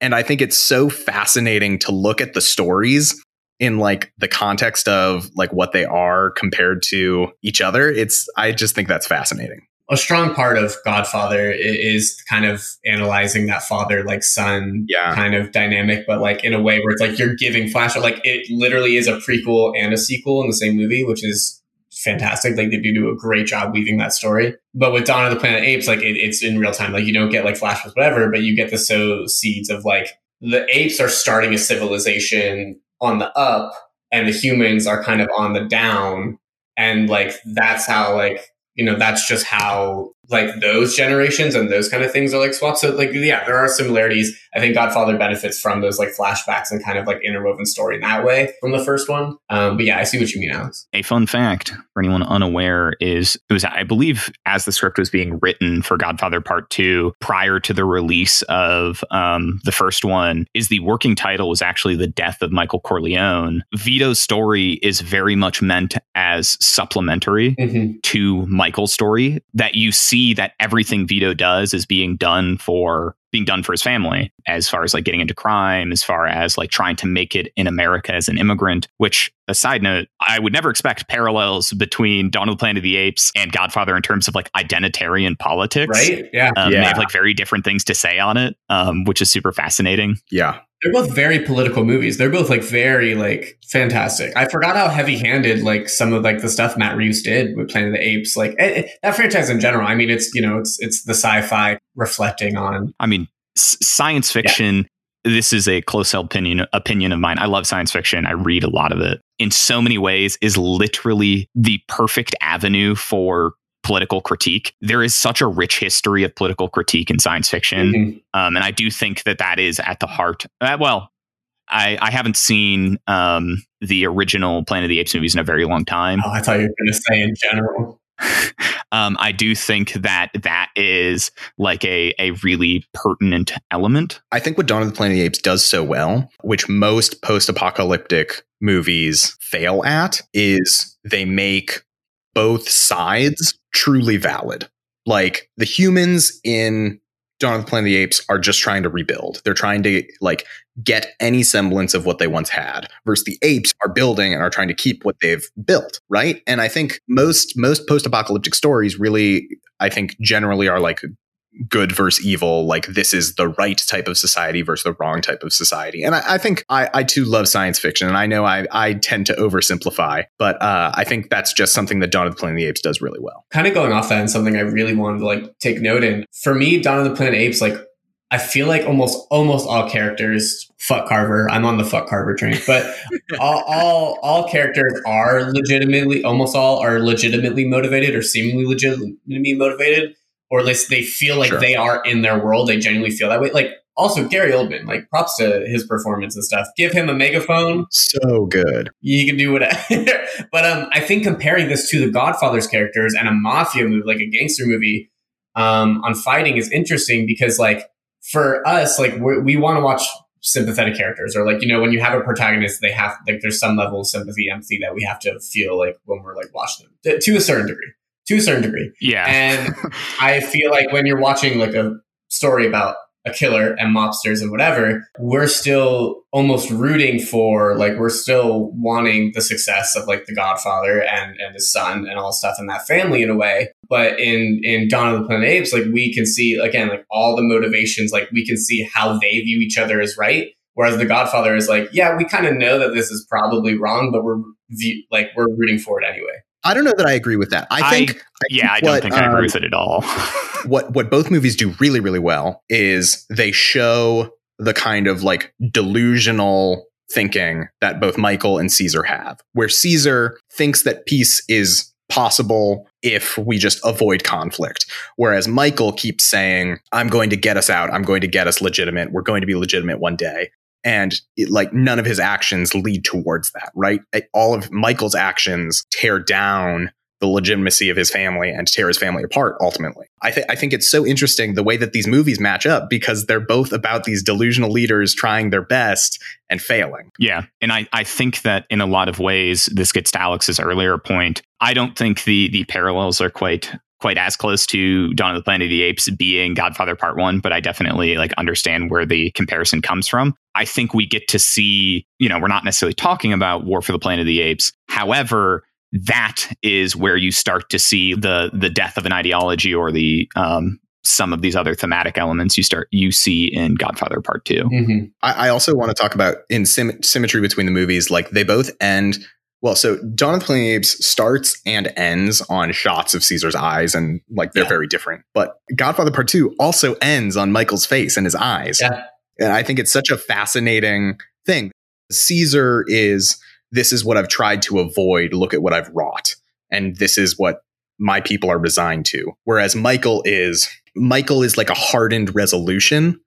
And I think it's so fascinating to look at the stories in like the context of like what they are compared to each other. It's I just think that's fascinating. A strong part of Godfather is kind of analyzing that father like son Yeah. kind of dynamic, but like in a way where it's like you're giving Flash like it literally is a prequel and a sequel in the same movie, which is fantastic. Like they do do a great job weaving that story. But with Dawn of the Planet Apes, like it, it's in real time. Like you don't get like flashbacks, whatever, but you get the so seeds of like the apes are starting a civilization on the up, and the humans are kind of on the down, and like that's how like you know that's just how like those generations and those kind of things are like swapped. So like yeah, there are similarities. I think Godfather benefits from those like flashbacks and kind of like interwoven story in that way from the first one. Um, but yeah, I see what you mean, Alex. A fun fact for anyone unaware is it was, I believe, as the script was being written for Godfather Part 2, prior to the release of um, the first one, is the working title was actually The Death of Michael Corleone. Vito's story is very much meant as supplementary Mm-hmm. to Michael's story that you see that everything Vito does is being done for being done for his family as far as like getting into crime as far as like trying to make it in America as an immigrant which a side note I would never expect parallels between Dawn of the Planet of the Apes and Godfather in terms of like identitarian politics Right? Yeah. um, they have like very different things to say on it um, which is super fascinating Yeah. They're both very political movies. They're both like very like fantastic. I forgot how heavy-handed like some of like the stuff Matt Reeves did with Planet of the Apes. Like eh, eh, that franchise in general. I mean, it's you know, it's it's the sci-fi reflecting on. I mean, s- science fiction. This is a close held opinion opinion of mine. I love science fiction. I read a lot of it. In so many ways, is literally the perfect avenue for political critique. There is such a rich history of political critique in science fiction, Mhm. um, and I do think that that is at the heart. Uh, well, I, I haven't seen um, the original Planet of the Apes movies in a very long time. Oh, I thought you were going to say in general. um, I do think that that is like a, a really pertinent element. I think what Dawn of the Planet of the Apes does so well, which most post apocalyptic movies fail at, is they make both sides truly valid. Like the humans in Dawn of the Planet of the Apes are just trying to rebuild. They're trying to like get any semblance of what they once had. Versus the apes are building and are trying to keep what they've built, right? And I think most most post-apocalyptic stories really I think generally are like good versus evil like this is the right type of society versus the wrong type of society and i, I think I, I, too love science fiction and i know I, I tend to oversimplify but uh, i think that's just something that dawn of the planet of the apes does really well kind of going off that and something i really wanted to like take note in for me dawn of the planet of the apes like I feel like almost almost all characters fuck Carver. I'm on the fuck Carver train, but all, all all characters are legitimately almost all are legitimately motivated or seemingly legitimately motivated or at least they feel like sure. they are in their world. They genuinely feel that way. Like also Gary Oldman, like props to his performance and stuff. Give him a megaphone. So good. He can do whatever. but um, I think comparing this to the Godfather's characters and a mafia movie, like a gangster movie, um, on fighting is interesting because like for us, like we want to watch sympathetic characters or like you know when you have a protagonist they have like there's some level of sympathy empathy that we have to feel like when we're like watching them to a certain degree to a certain degree. Yeah. And I feel like when you're watching like a story about a killer and mobsters and whatever, we're still almost rooting for like we're still wanting the success of like the Godfather and and his son and all stuff in that family in a way. But in in Dawn of the Planet of Apes, like we can see again like all the motivations, like we can see how they view each other as right. Whereas the Godfather is like, yeah, we kind of know that this is probably wrong, but we're view- like we're rooting for it anyway. I don't know that I agree with that. I think, I, I yeah, I don't what, think I agree um, with it at all. what what both movies do really really well is they show the kind of like delusional thinking that both Michael and Caesar have, where Caesar thinks that peace is possible if we just avoid conflict. Whereas Michael keeps saying, I'm going to get us out. I'm going to get us legitimate. We're going to be legitimate one day and it, like none of his actions lead towards that right? All of michael's actions tear down the legitimacy of his family and tear his family apart ultimately. I, th- I think it's so interesting the way that these movies match up because they're both about these delusional leaders trying their best and failing. Yeah and I, I think that in a lot of ways this gets to alex's earlier point. I don't think the the parallels are quite quite as close to Dawn of the Planet of the Apes being Godfather Part 1, but I definitely like understand where the comparison comes from. I think we get to see, you know, we're not necessarily talking about War for the Planet of the Apes. However, that is where you start to see the the death of an ideology or the um, some of these other thematic elements you start you see in Godfather Part 2 mm-hmm. I, I, also want to talk about in sim- symmetry between the movies. Like they both end well, so Dawn of the Planet of the Apes starts and ends on shots of Caesar's eyes, and like they're yeah. very different. But Godfather Part Two also ends on Michael's face and his eyes. Yeah. And I think it's such a fascinating thing. Caesar is this is what I've tried to avoid. Look at what I've wrought, and this is what my people are resigned to. Whereas Michael is Michael is like a hardened resolution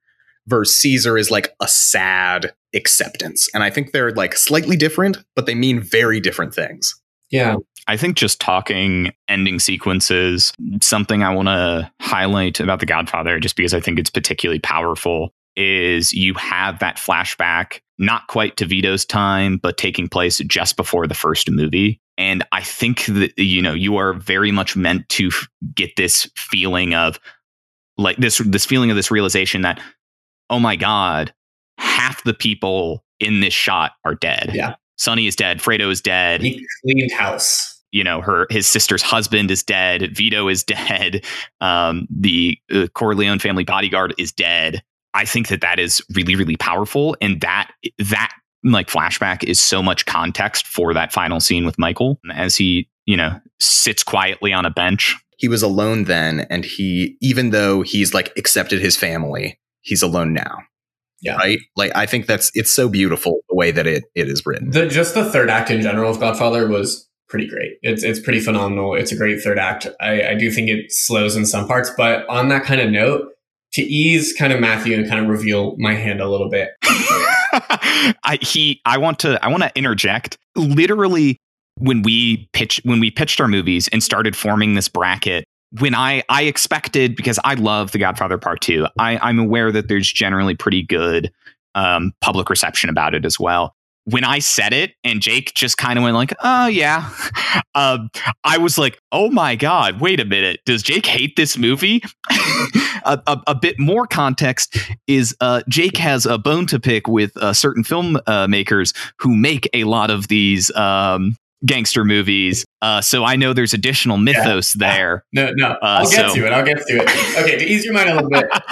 versus Caesar is like a sad acceptance. And I think they're like slightly different, but they mean very different things. Yeah. I think just talking ending sequences, something I want to highlight about The Godfather, just because I think it's particularly powerful, is you have that flashback, not quite to Vito's time, but taking place just before the first movie. And I think that, you know, you are very much meant to get this feeling of like this, this feeling of this realization that oh my God, half the people in this shot are dead. Yeah. Sonny is dead. Fredo is dead. He cleaned house. You know, her his sister's husband is dead. Vito is dead. Um, the uh, Corleone family bodyguard is dead. I think that that is really really powerful, and that that like flashback is so much context for that final scene with Michael as he you know sits quietly on a bench. He was alone then, and he even though he's like accepted his family, he's alone now. Yeah. Right. Like I think that's it's so beautiful the way that it it is written. The, just the third act in general of Godfather was pretty great. It's it's pretty phenomenal. It's a great third act. I, I do think it slows in some parts, but on that kind of note, to ease kind of Matthew and kind of reveal my hand a little bit. I he I want to I want to interject. Literally when we pitch when we pitched our movies and started forming this bracket, when I I expected because I love The Godfather Part Two, I, I'm aware that there's generally pretty good um, public reception about it as well. When I said it and Jake just kind of went like, "Oh yeah," um, I was like, "Oh my god, wait a minute, does Jake hate this movie?" a, a, a, bit more context is uh, Jake has a bone to pick with uh, certain film uh, makers who make a lot of these um, gangster movies. Uh, so I know there's additional mythos yeah. there. No, no, uh, I'll get so. to it. I'll get to it. Okay, to ease your mind a little bit,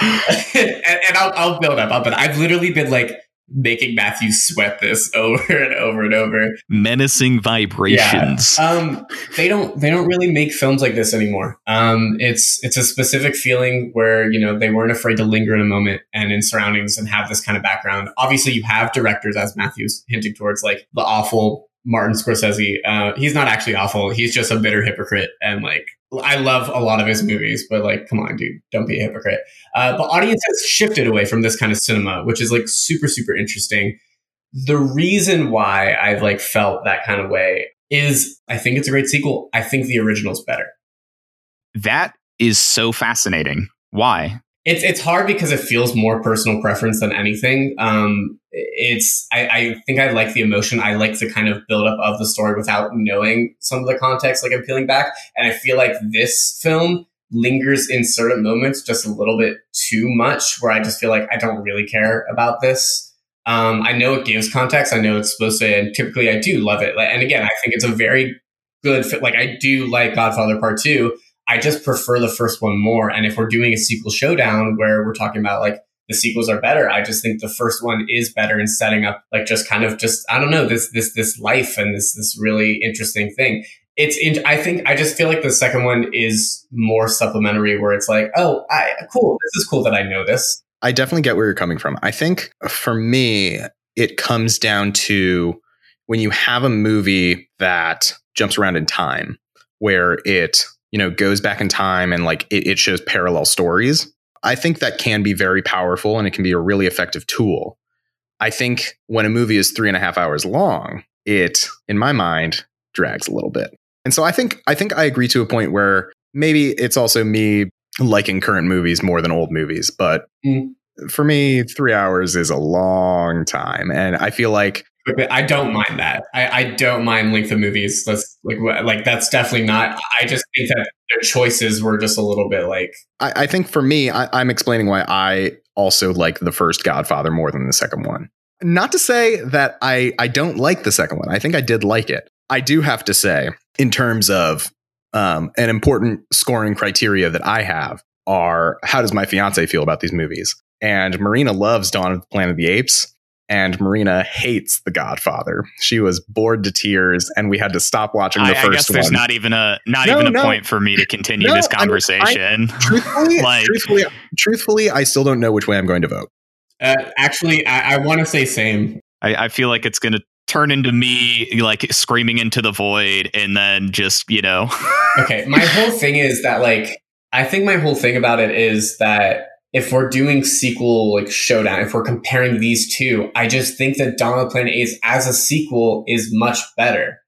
and, and, I'll, I'll build up. But I've literally been like making Matthew sweat this over and over and over. Menacing vibrations. Yeah. Um, they don't they don't really make films like this anymore. Um, it's it's a specific feeling where you know they weren't afraid to linger in a moment and in surroundings and have this kind of background. Obviously, you have directors as Matthew's hinting towards, like the awful Martin Scorsese. Uh, he's not actually awful. He's just a bitter hypocrite and like I love a lot of his movies, but like, come on, dude, don't be a hypocrite. Uh, but audiences shifted away from this kind of cinema, which is like super, super interesting. The reason why I've like felt that kind of way is I think it's a great sequel. I think the original's better. That is so fascinating. Why? It's it's hard because it feels more personal preference than anything. Um, it's I, I think I like the emotion. I like the kind of buildup of the story without knowing some of the context. Like I'm peeling back, and I feel like this film lingers in certain moments just a little bit too much, where I just feel like I don't really care about this. Um, I know it gives context. I know it's supposed to, and typically I do love it. And again, I think it's a very good. Like I do like Godfather Part Two I just prefer the first one more. And if we're doing a sequel showdown where we're talking about like the sequels are better, I just think the first one is better in setting up like just kind of just I don't know this this this life and this this really interesting thing. It's in, I think I just feel like the second one is more supplementary where it's like oh I cool this is cool that I know this. I definitely get where you're coming from. I think for me it comes down to when you have a movie that jumps around in time where it you know, goes back in time and like it, it shows parallel stories. I think that can be very powerful and it can be a really effective tool. I think when a movie is three and a half hours long, it, in my mind, drags a little bit. And so I think I think I agree to a point where maybe it's also me liking current movies more than old movies, but mm. for me, three hours is a long time, and I feel like I don't mind that. I, I don't mind length of movies. That's like like that's definitely not. I just think that their choices were just a little bit like. I, I think for me, I, I'm explaining why I also like the first Godfather more than the second one. Not to say that I I don't like the second one. I think I did like it. I do have to say, in terms of um, an important scoring criteria that I have are how does my fiance feel about these movies? And Marina loves Dawn of the Planet of the Apes and Marina hates The Godfather. She was bored to tears, and we had to stop watching the I, first one. I guess there's one. not even a not no, even a no. point for me to continue no, this conversation. I, I, truthfully, like, truthfully, truthfully, I still don't know which way I'm going to vote. Uh, actually, I, I want to say same. I, I feel like it's going to turn into me like screaming into the void, and then just you know. okay, my whole thing is that like I think my whole thing about it is that if we're doing sequel like showdown, if we're comparing these two, I just think that the Planet Apes as a sequel is much better.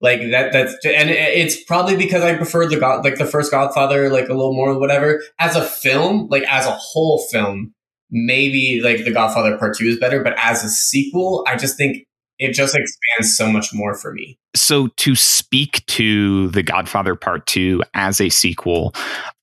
Like that, that's, and it's probably because I prefer the God, like the first Godfather, like a little more, whatever. As a film, like as a whole film, maybe like the Godfather Part Two is better, but as a sequel, I just think it just expands so much more for me. So, to speak to The Godfather Part 2 as a sequel,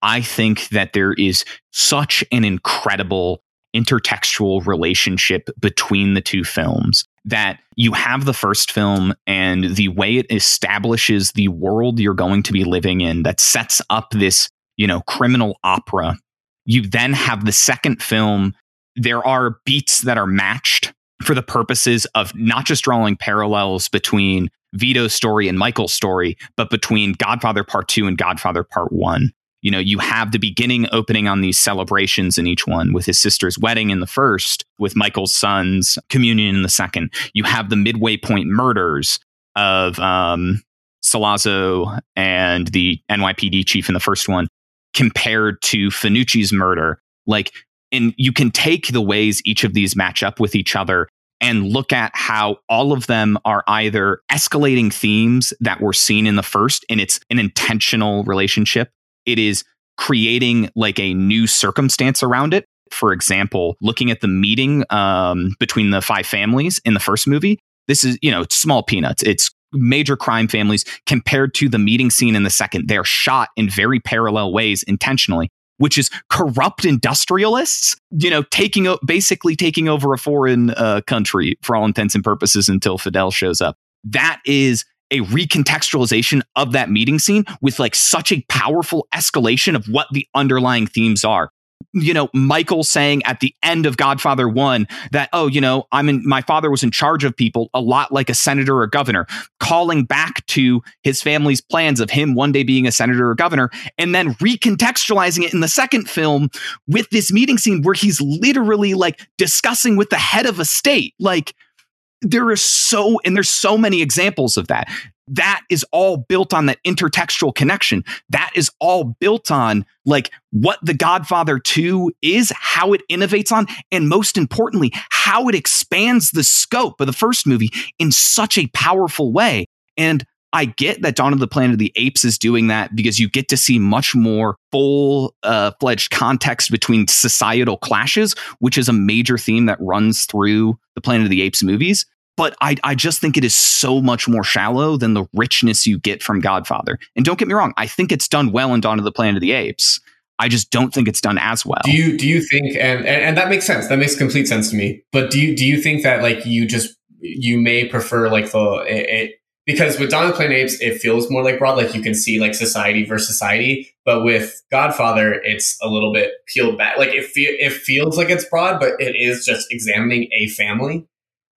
I think that there is such an incredible intertextual relationship between the two films that you have the first film and the way it establishes the world you're going to be living in that sets up this, you know, criminal opera. You then have the second film. There are beats that are matched for the purposes of not just drawing parallels between Vito's story and Michael's story, but between Godfather Part 2 and Godfather Part 1. You know, you have the beginning opening on these celebrations in each one with his sister's wedding in the first, with Michael's son's communion in the second. You have the midway point murders of um, Sollozzo and the NYPD chief in the first one compared to Fanucci's murder. Like and you can take the ways each of these match up with each other and look at how all of them are either escalating themes that were seen in the first and it's an intentional relationship. It is creating like a new circumstance around it. For example looking at the meeting um, between the five families in the first movie this is you know it's small peanuts. It's major crime families compared to the meeting scene in the second. They're shot in very parallel ways intentionally which is corrupt industrialists, you know, taking o- basically taking over a foreign uh, country for all intents and purposes until Fidel shows up. That is a recontextualization of that meeting scene with like such a powerful escalation of what the underlying themes are you know, Michael saying at the end of Godfather 1 that, oh, you know, I'm in, my father was in charge of people a lot like a senator or governor, calling back to his family's plans of him one day being a senator or governor, and then recontextualizing it in the second film with this meeting scene where he's literally like discussing with the head of a state. Like, there are so, and there's so many examples of that. That is all built on that intertextual connection. That is all built on like what The Godfather 2 is, how it innovates on, and most importantly, how it expands the scope of the first movie in such a powerful way. And I get that Dawn of the Planet of the Apes is doing that because you get to see much more full uh, fledged context between societal clashes, which is a major theme that runs through the Planet of the Apes movies. But I, I just think it is so much more shallow than the richness you get from Godfather. And don't get me wrong, I think it's done well in Dawn of the Planet of the Apes. I just don't think it's done as well. Do you do you think and, and and that makes sense. That makes complete sense to me. But do you do you think that like you just you may prefer like the it, because with Dawn of the Planet Apes, it feels more like broad, like you can see like society versus society. But with Godfather, it's a little bit peeled back. Like it, fe- it feels like it's broad, but it is just examining a family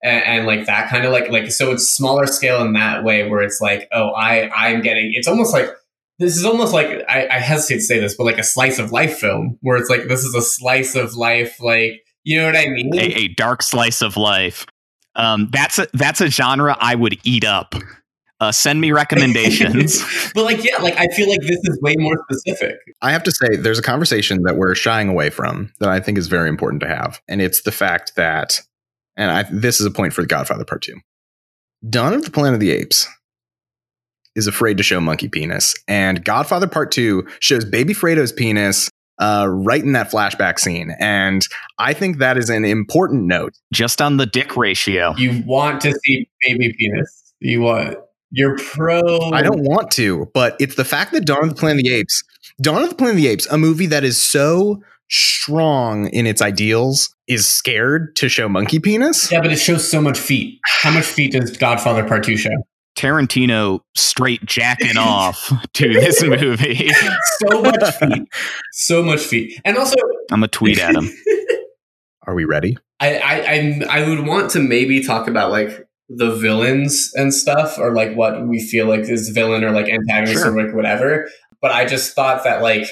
and, and, like that kind of like like so it's smaller scale in that way where it's like oh I I'm getting it's almost like this is almost like I, I hesitate to say this, but like a slice of life film where it's like this is a slice of life, like you know what I mean? A, a dark slice of life. Um, that's a that's a genre I would eat up. Uh, send me recommendations. but like, yeah, like I feel like this is way more specific. I have to say, there's a conversation that we're shying away from that I think is very important to have, and it's the fact that, and I, this is a point for the Godfather Part Two. Dawn of the Planet of the Apes is afraid to show monkey penis, and Godfather Part Two shows Baby Fredo's penis uh, right in that flashback scene. And I think that is an important note. Just on the dick ratio. You want to see baby penis. You want. You're pro. I don't want to, but it's the fact that Dawn of the Planet of the Apes, Dawn of the Planet of the Apes, a movie that is so strong in its ideals, is scared to show monkey penis. Yeah, but it shows so much feet. How much feet does Godfather Part 2 show? Tarantino straight jacking off to this movie. so much feet. So much feet. And also I'm a tweet at him. Are we ready? I, I I I would want to maybe talk about like the villains and stuff or like what we feel like is villain or like antagonist Sure. or like whatever. But I just thought that like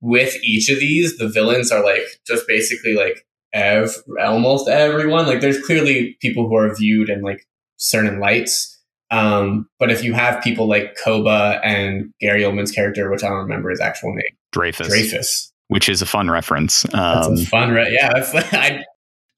with each of these, the villains are like just basically like ev- almost everyone. Like there's clearly people who are viewed in like certain lights. Um, but if you have people like Koba and Gary Oldman's character, which I don't remember his actual name, Dreyfus, Dreyfus. which is a fun reference. That's Um, a fun, re- yeah. That's I,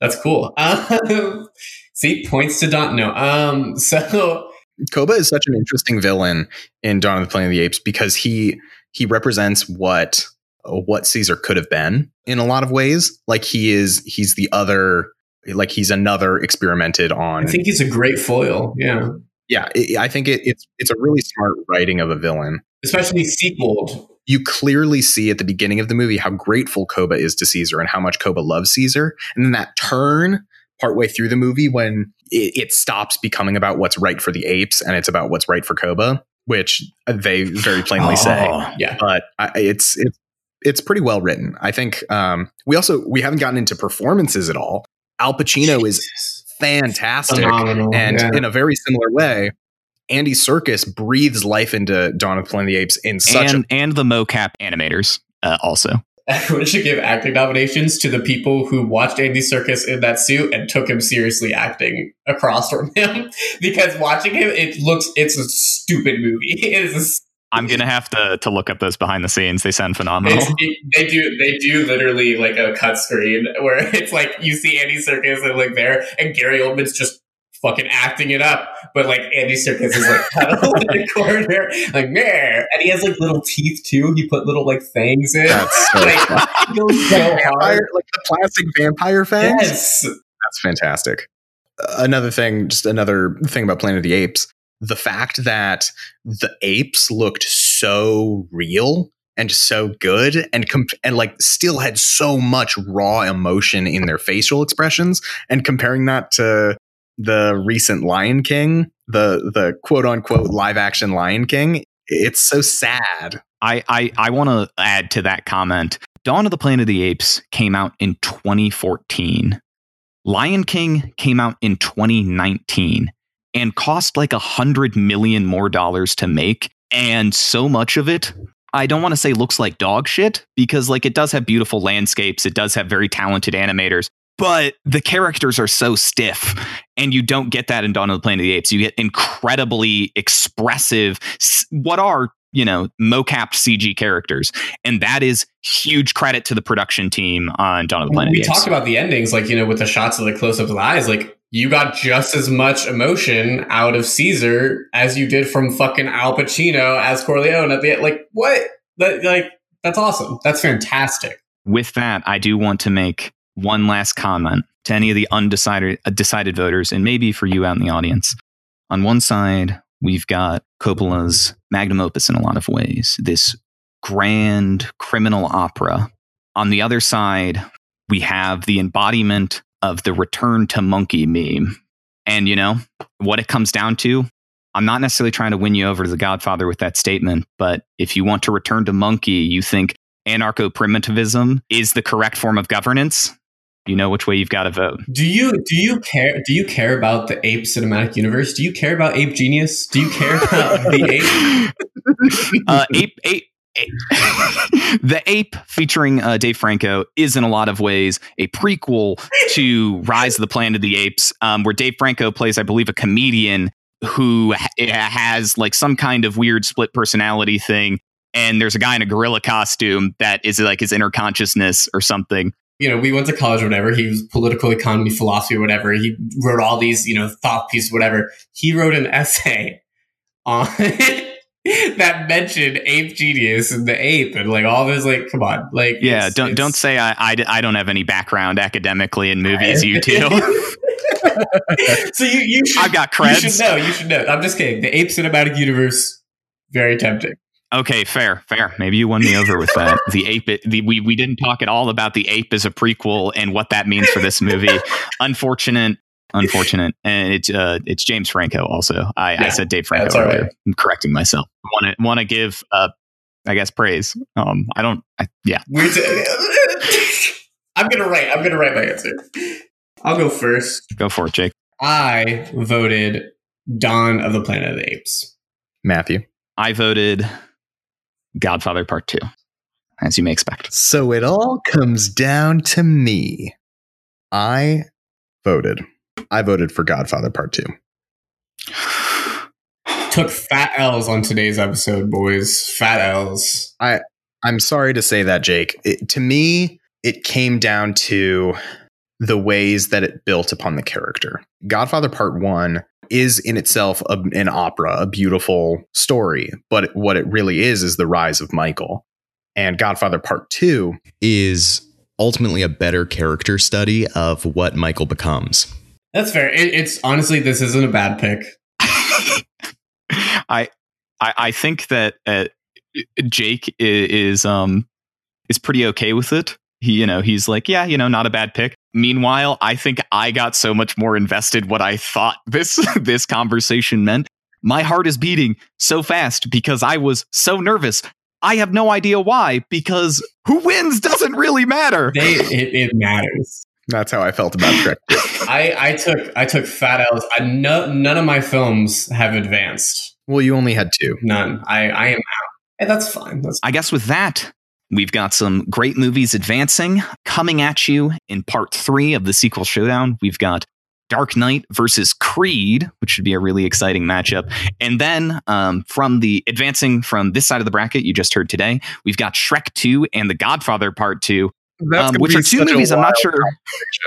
that's cool. Um, see, points to Don. No, um, so Koba is such an interesting villain in Dawn of the Planet of the Apes because he he represents what what Caesar could have been in a lot of ways. Like he is he's the other like he's another experimented on. I think he's a great foil. Yeah, yeah, it, I think it, it's it's a really smart writing of a villain. especially sequeled. You clearly see at the beginning of the movie how grateful Koba is to Caesar and how much Koba loves Caesar, and then that turn partway through the movie when it, it stops becoming about what's right for the apes and it's about what's right for Koba, which they very plainly say. oh, Yeah, but I, it's it's it's pretty well written. I think um, we also we haven't gotten into performances at all. Al Pacino is fantastic, phenomenal. and yeah. in a very similar way, Andy Serkis breathes life into Dawn of the Planet of the Apes in such and and the mocap animators uh, also. Everyone should give acting nominations to the people who watched Andy Serkis in that suit and took him seriously acting across from him. because watching him, it looks it's a stupid movie. It is I'm gonna have to to look up those behind the scenes. They sound phenomenal. It, they do they do literally like a cut screen where it's like you see Andy Serkis and like there and Gary Oldman's just fucking acting it up, but like Andy Serkis is like kind of in the corner, like there, and he has like little teeth too. He put little like fangs in. That's so like, goes so vampire, like the plastic vampire fangs. Yes, That's fantastic. Uh, Another thing, just another thing about Planet of the Apes, the fact that the apes looked so real and so good and comp- and like still had so much raw emotion in their facial expressions and comparing that to the recent Lion King, the the quote unquote live action Lion King, it's so sad. I I, I want to add to that comment. Dawn of the Planet of the Apes came out in 2014. Lion King came out in 2019 and cost like a hundred million more dollars to make. And so much of it, I don't want to say looks like dog shit because like it does have beautiful landscapes. It does have very talented animators, but the characters are so stiff and you don't get that in Dawn of the Planet of the Apes. You get incredibly expressive, what are you know, mocapped CG characters. And that is huge credit to the production team on Dawn of the Planet. Of Apes. We talked about the endings, like, you know, with the shots of the close up of the eyes, like you got just as much emotion out of Caesar as you did from fucking Al Pacino as Corleone at the end. Like, what? That, like, that's awesome. That's fantastic. With that, I do want to make one last comment to any of the undecided uh, decided voters, and maybe for you out in the audience. On one side, we've got Coppola's magnum opus in a lot of ways, this grand criminal opera. On the other side, we have the embodiment of the return to monkey meme. And, you know, what it comes down to, I'm not necessarily trying to win you over to the Godfather with that statement, but if you want to return to monkey, you think anarcho primitivism is the correct form of governance, you know which way you've got to vote. Do you do you care do you care about the ape cinematic universe? Do you care about Ape Genius? Do you care about the ape? uh, ape ape. the ape featuring uh, Dave Franco is in a lot of ways a prequel to Rise of the Planet of the Apes, um, where Dave Franco plays, I believe, a comedian who ha- has like some kind of weird split personality thing and there's a guy in a gorilla costume that is like his inner consciousness or something you know, we went to college or whatever. He was political economy, philosophy or whatever. He wrote all these, you know, thought pieces, whatever. He wrote an essay on that mentioned ape genius and the ape and like all this. Like, come on, like, yeah, it's, don't it's, don't say I, I I don't have any background academically in movies. you do. so you you should, I've got creds. You should know. You should know. I'm just kidding. The ape cinematic universe, very tempting. Okay, fair, fair. Maybe you won me over with that. the ape. The, we we didn't talk at all about the ape as a prequel and what that means for this movie. Unfortunate, unfortunate, and it's uh, it's James Franco. Also, I, yeah, I said Dave Franco earlier. Right. I'm correcting myself. Want to want to give uh, I guess praise. Um, I don't. I, yeah. I'm gonna write. I'm gonna write my answer. I'll go first. Go for it, Jake. I voted Dawn of the Planet of the Apes. Matthew. I voted Godfather Part 2, as you may expect. So it all comes down to me. I voted. I voted for Godfather Part 2. Took fat L's on today's episode, boys. Fat L's. I I'm sorry to say that, Jake. It, to me, it came down to the ways that it built upon the character. Godfather Part 1 is in itself a, an opera, a beautiful story. But what it really is is the rise of Michael. And Godfather Part 2 is ultimately a better character study of what Michael becomes. That's fair. It, it's honestly, this isn't a bad pick. I, I, I think that uh, Jake is, is um is pretty okay with it. He, you know, he's like, yeah, you know, not a bad pick. Meanwhile, I think I got so much more invested what I thought this this conversation meant. My heart is beating so fast because I was so nervous. I have no idea why because who wins doesn't really matter. They, it, it matters. That's how I felt about Trek. I, I took I took fat L's. I, no, none of my films have advanced. Well, you only had two. None. I, I am out. Hey, that's fine. That's fine. I guess with that, We've got some great movies advancing coming at you in part three of the sequel showdown. We've got Dark Knight versus Creed, which should be a really exciting matchup. And then um, from the advancing from this side of the bracket you just heard today, we've got Shrek 2 and The Godfather Part 2, um, which are two movies I'm not sure.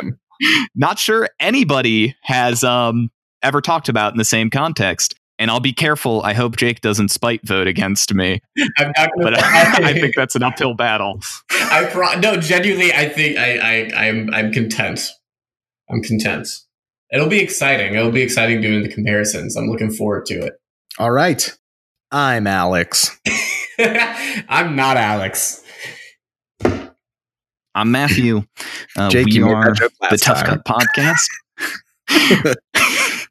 not sure anybody has um, ever talked about in the same context and I'll be careful. I hope Jake doesn't spite vote against me. I'm not but I, I, think that's an uphill battle. I pro- no, genuinely, I think I, I I'm I'm content. I'm content. It'll be exciting. It'll be exciting doing the comparisons. I'm looking forward to it. All right. I'm Alex. I'm not Alex. I'm Matthew. Uh, Jake, we you are the Tough time. Cut Podcast.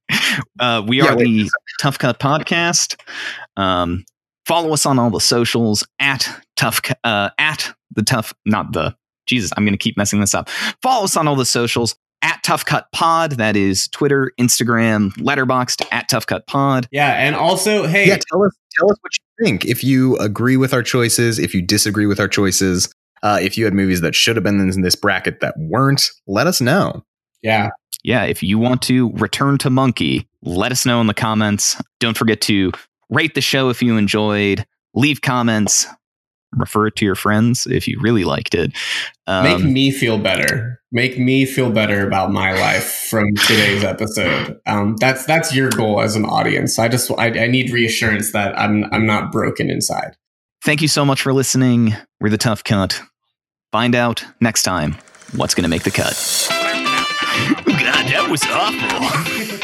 uh, we Yeah, are wait. the Tough Cut Podcast. Um, follow us on all the socials at Tough Cu- uh, at the Tough not the Jesus. I'm going to keep messing this up. Follow us on all the socials at Tough Cut Pod. That is Twitter, Instagram, Letterboxd at Tough Cut Pod. Yeah, and also, hey, yeah, tell us tell us what you think. If you agree with our choices, if you disagree with our choices, uh, if you had movies that should have been in this bracket that weren't, let us know. yeah, yeah, if you want to return to Monkey, let us know in the comments. Don't forget to rate the show if you enjoyed, leave comments, refer it to your friends if you really liked it. make Um, me feel better. Make me feel better about my life from today's episode. Um, that's that's your goal as an audience. I just I, I need reassurance that I'm I'm not broken inside. thank you so much for listening. We're the Tough Cut. Find out next time what's going to make the cut. That was awful.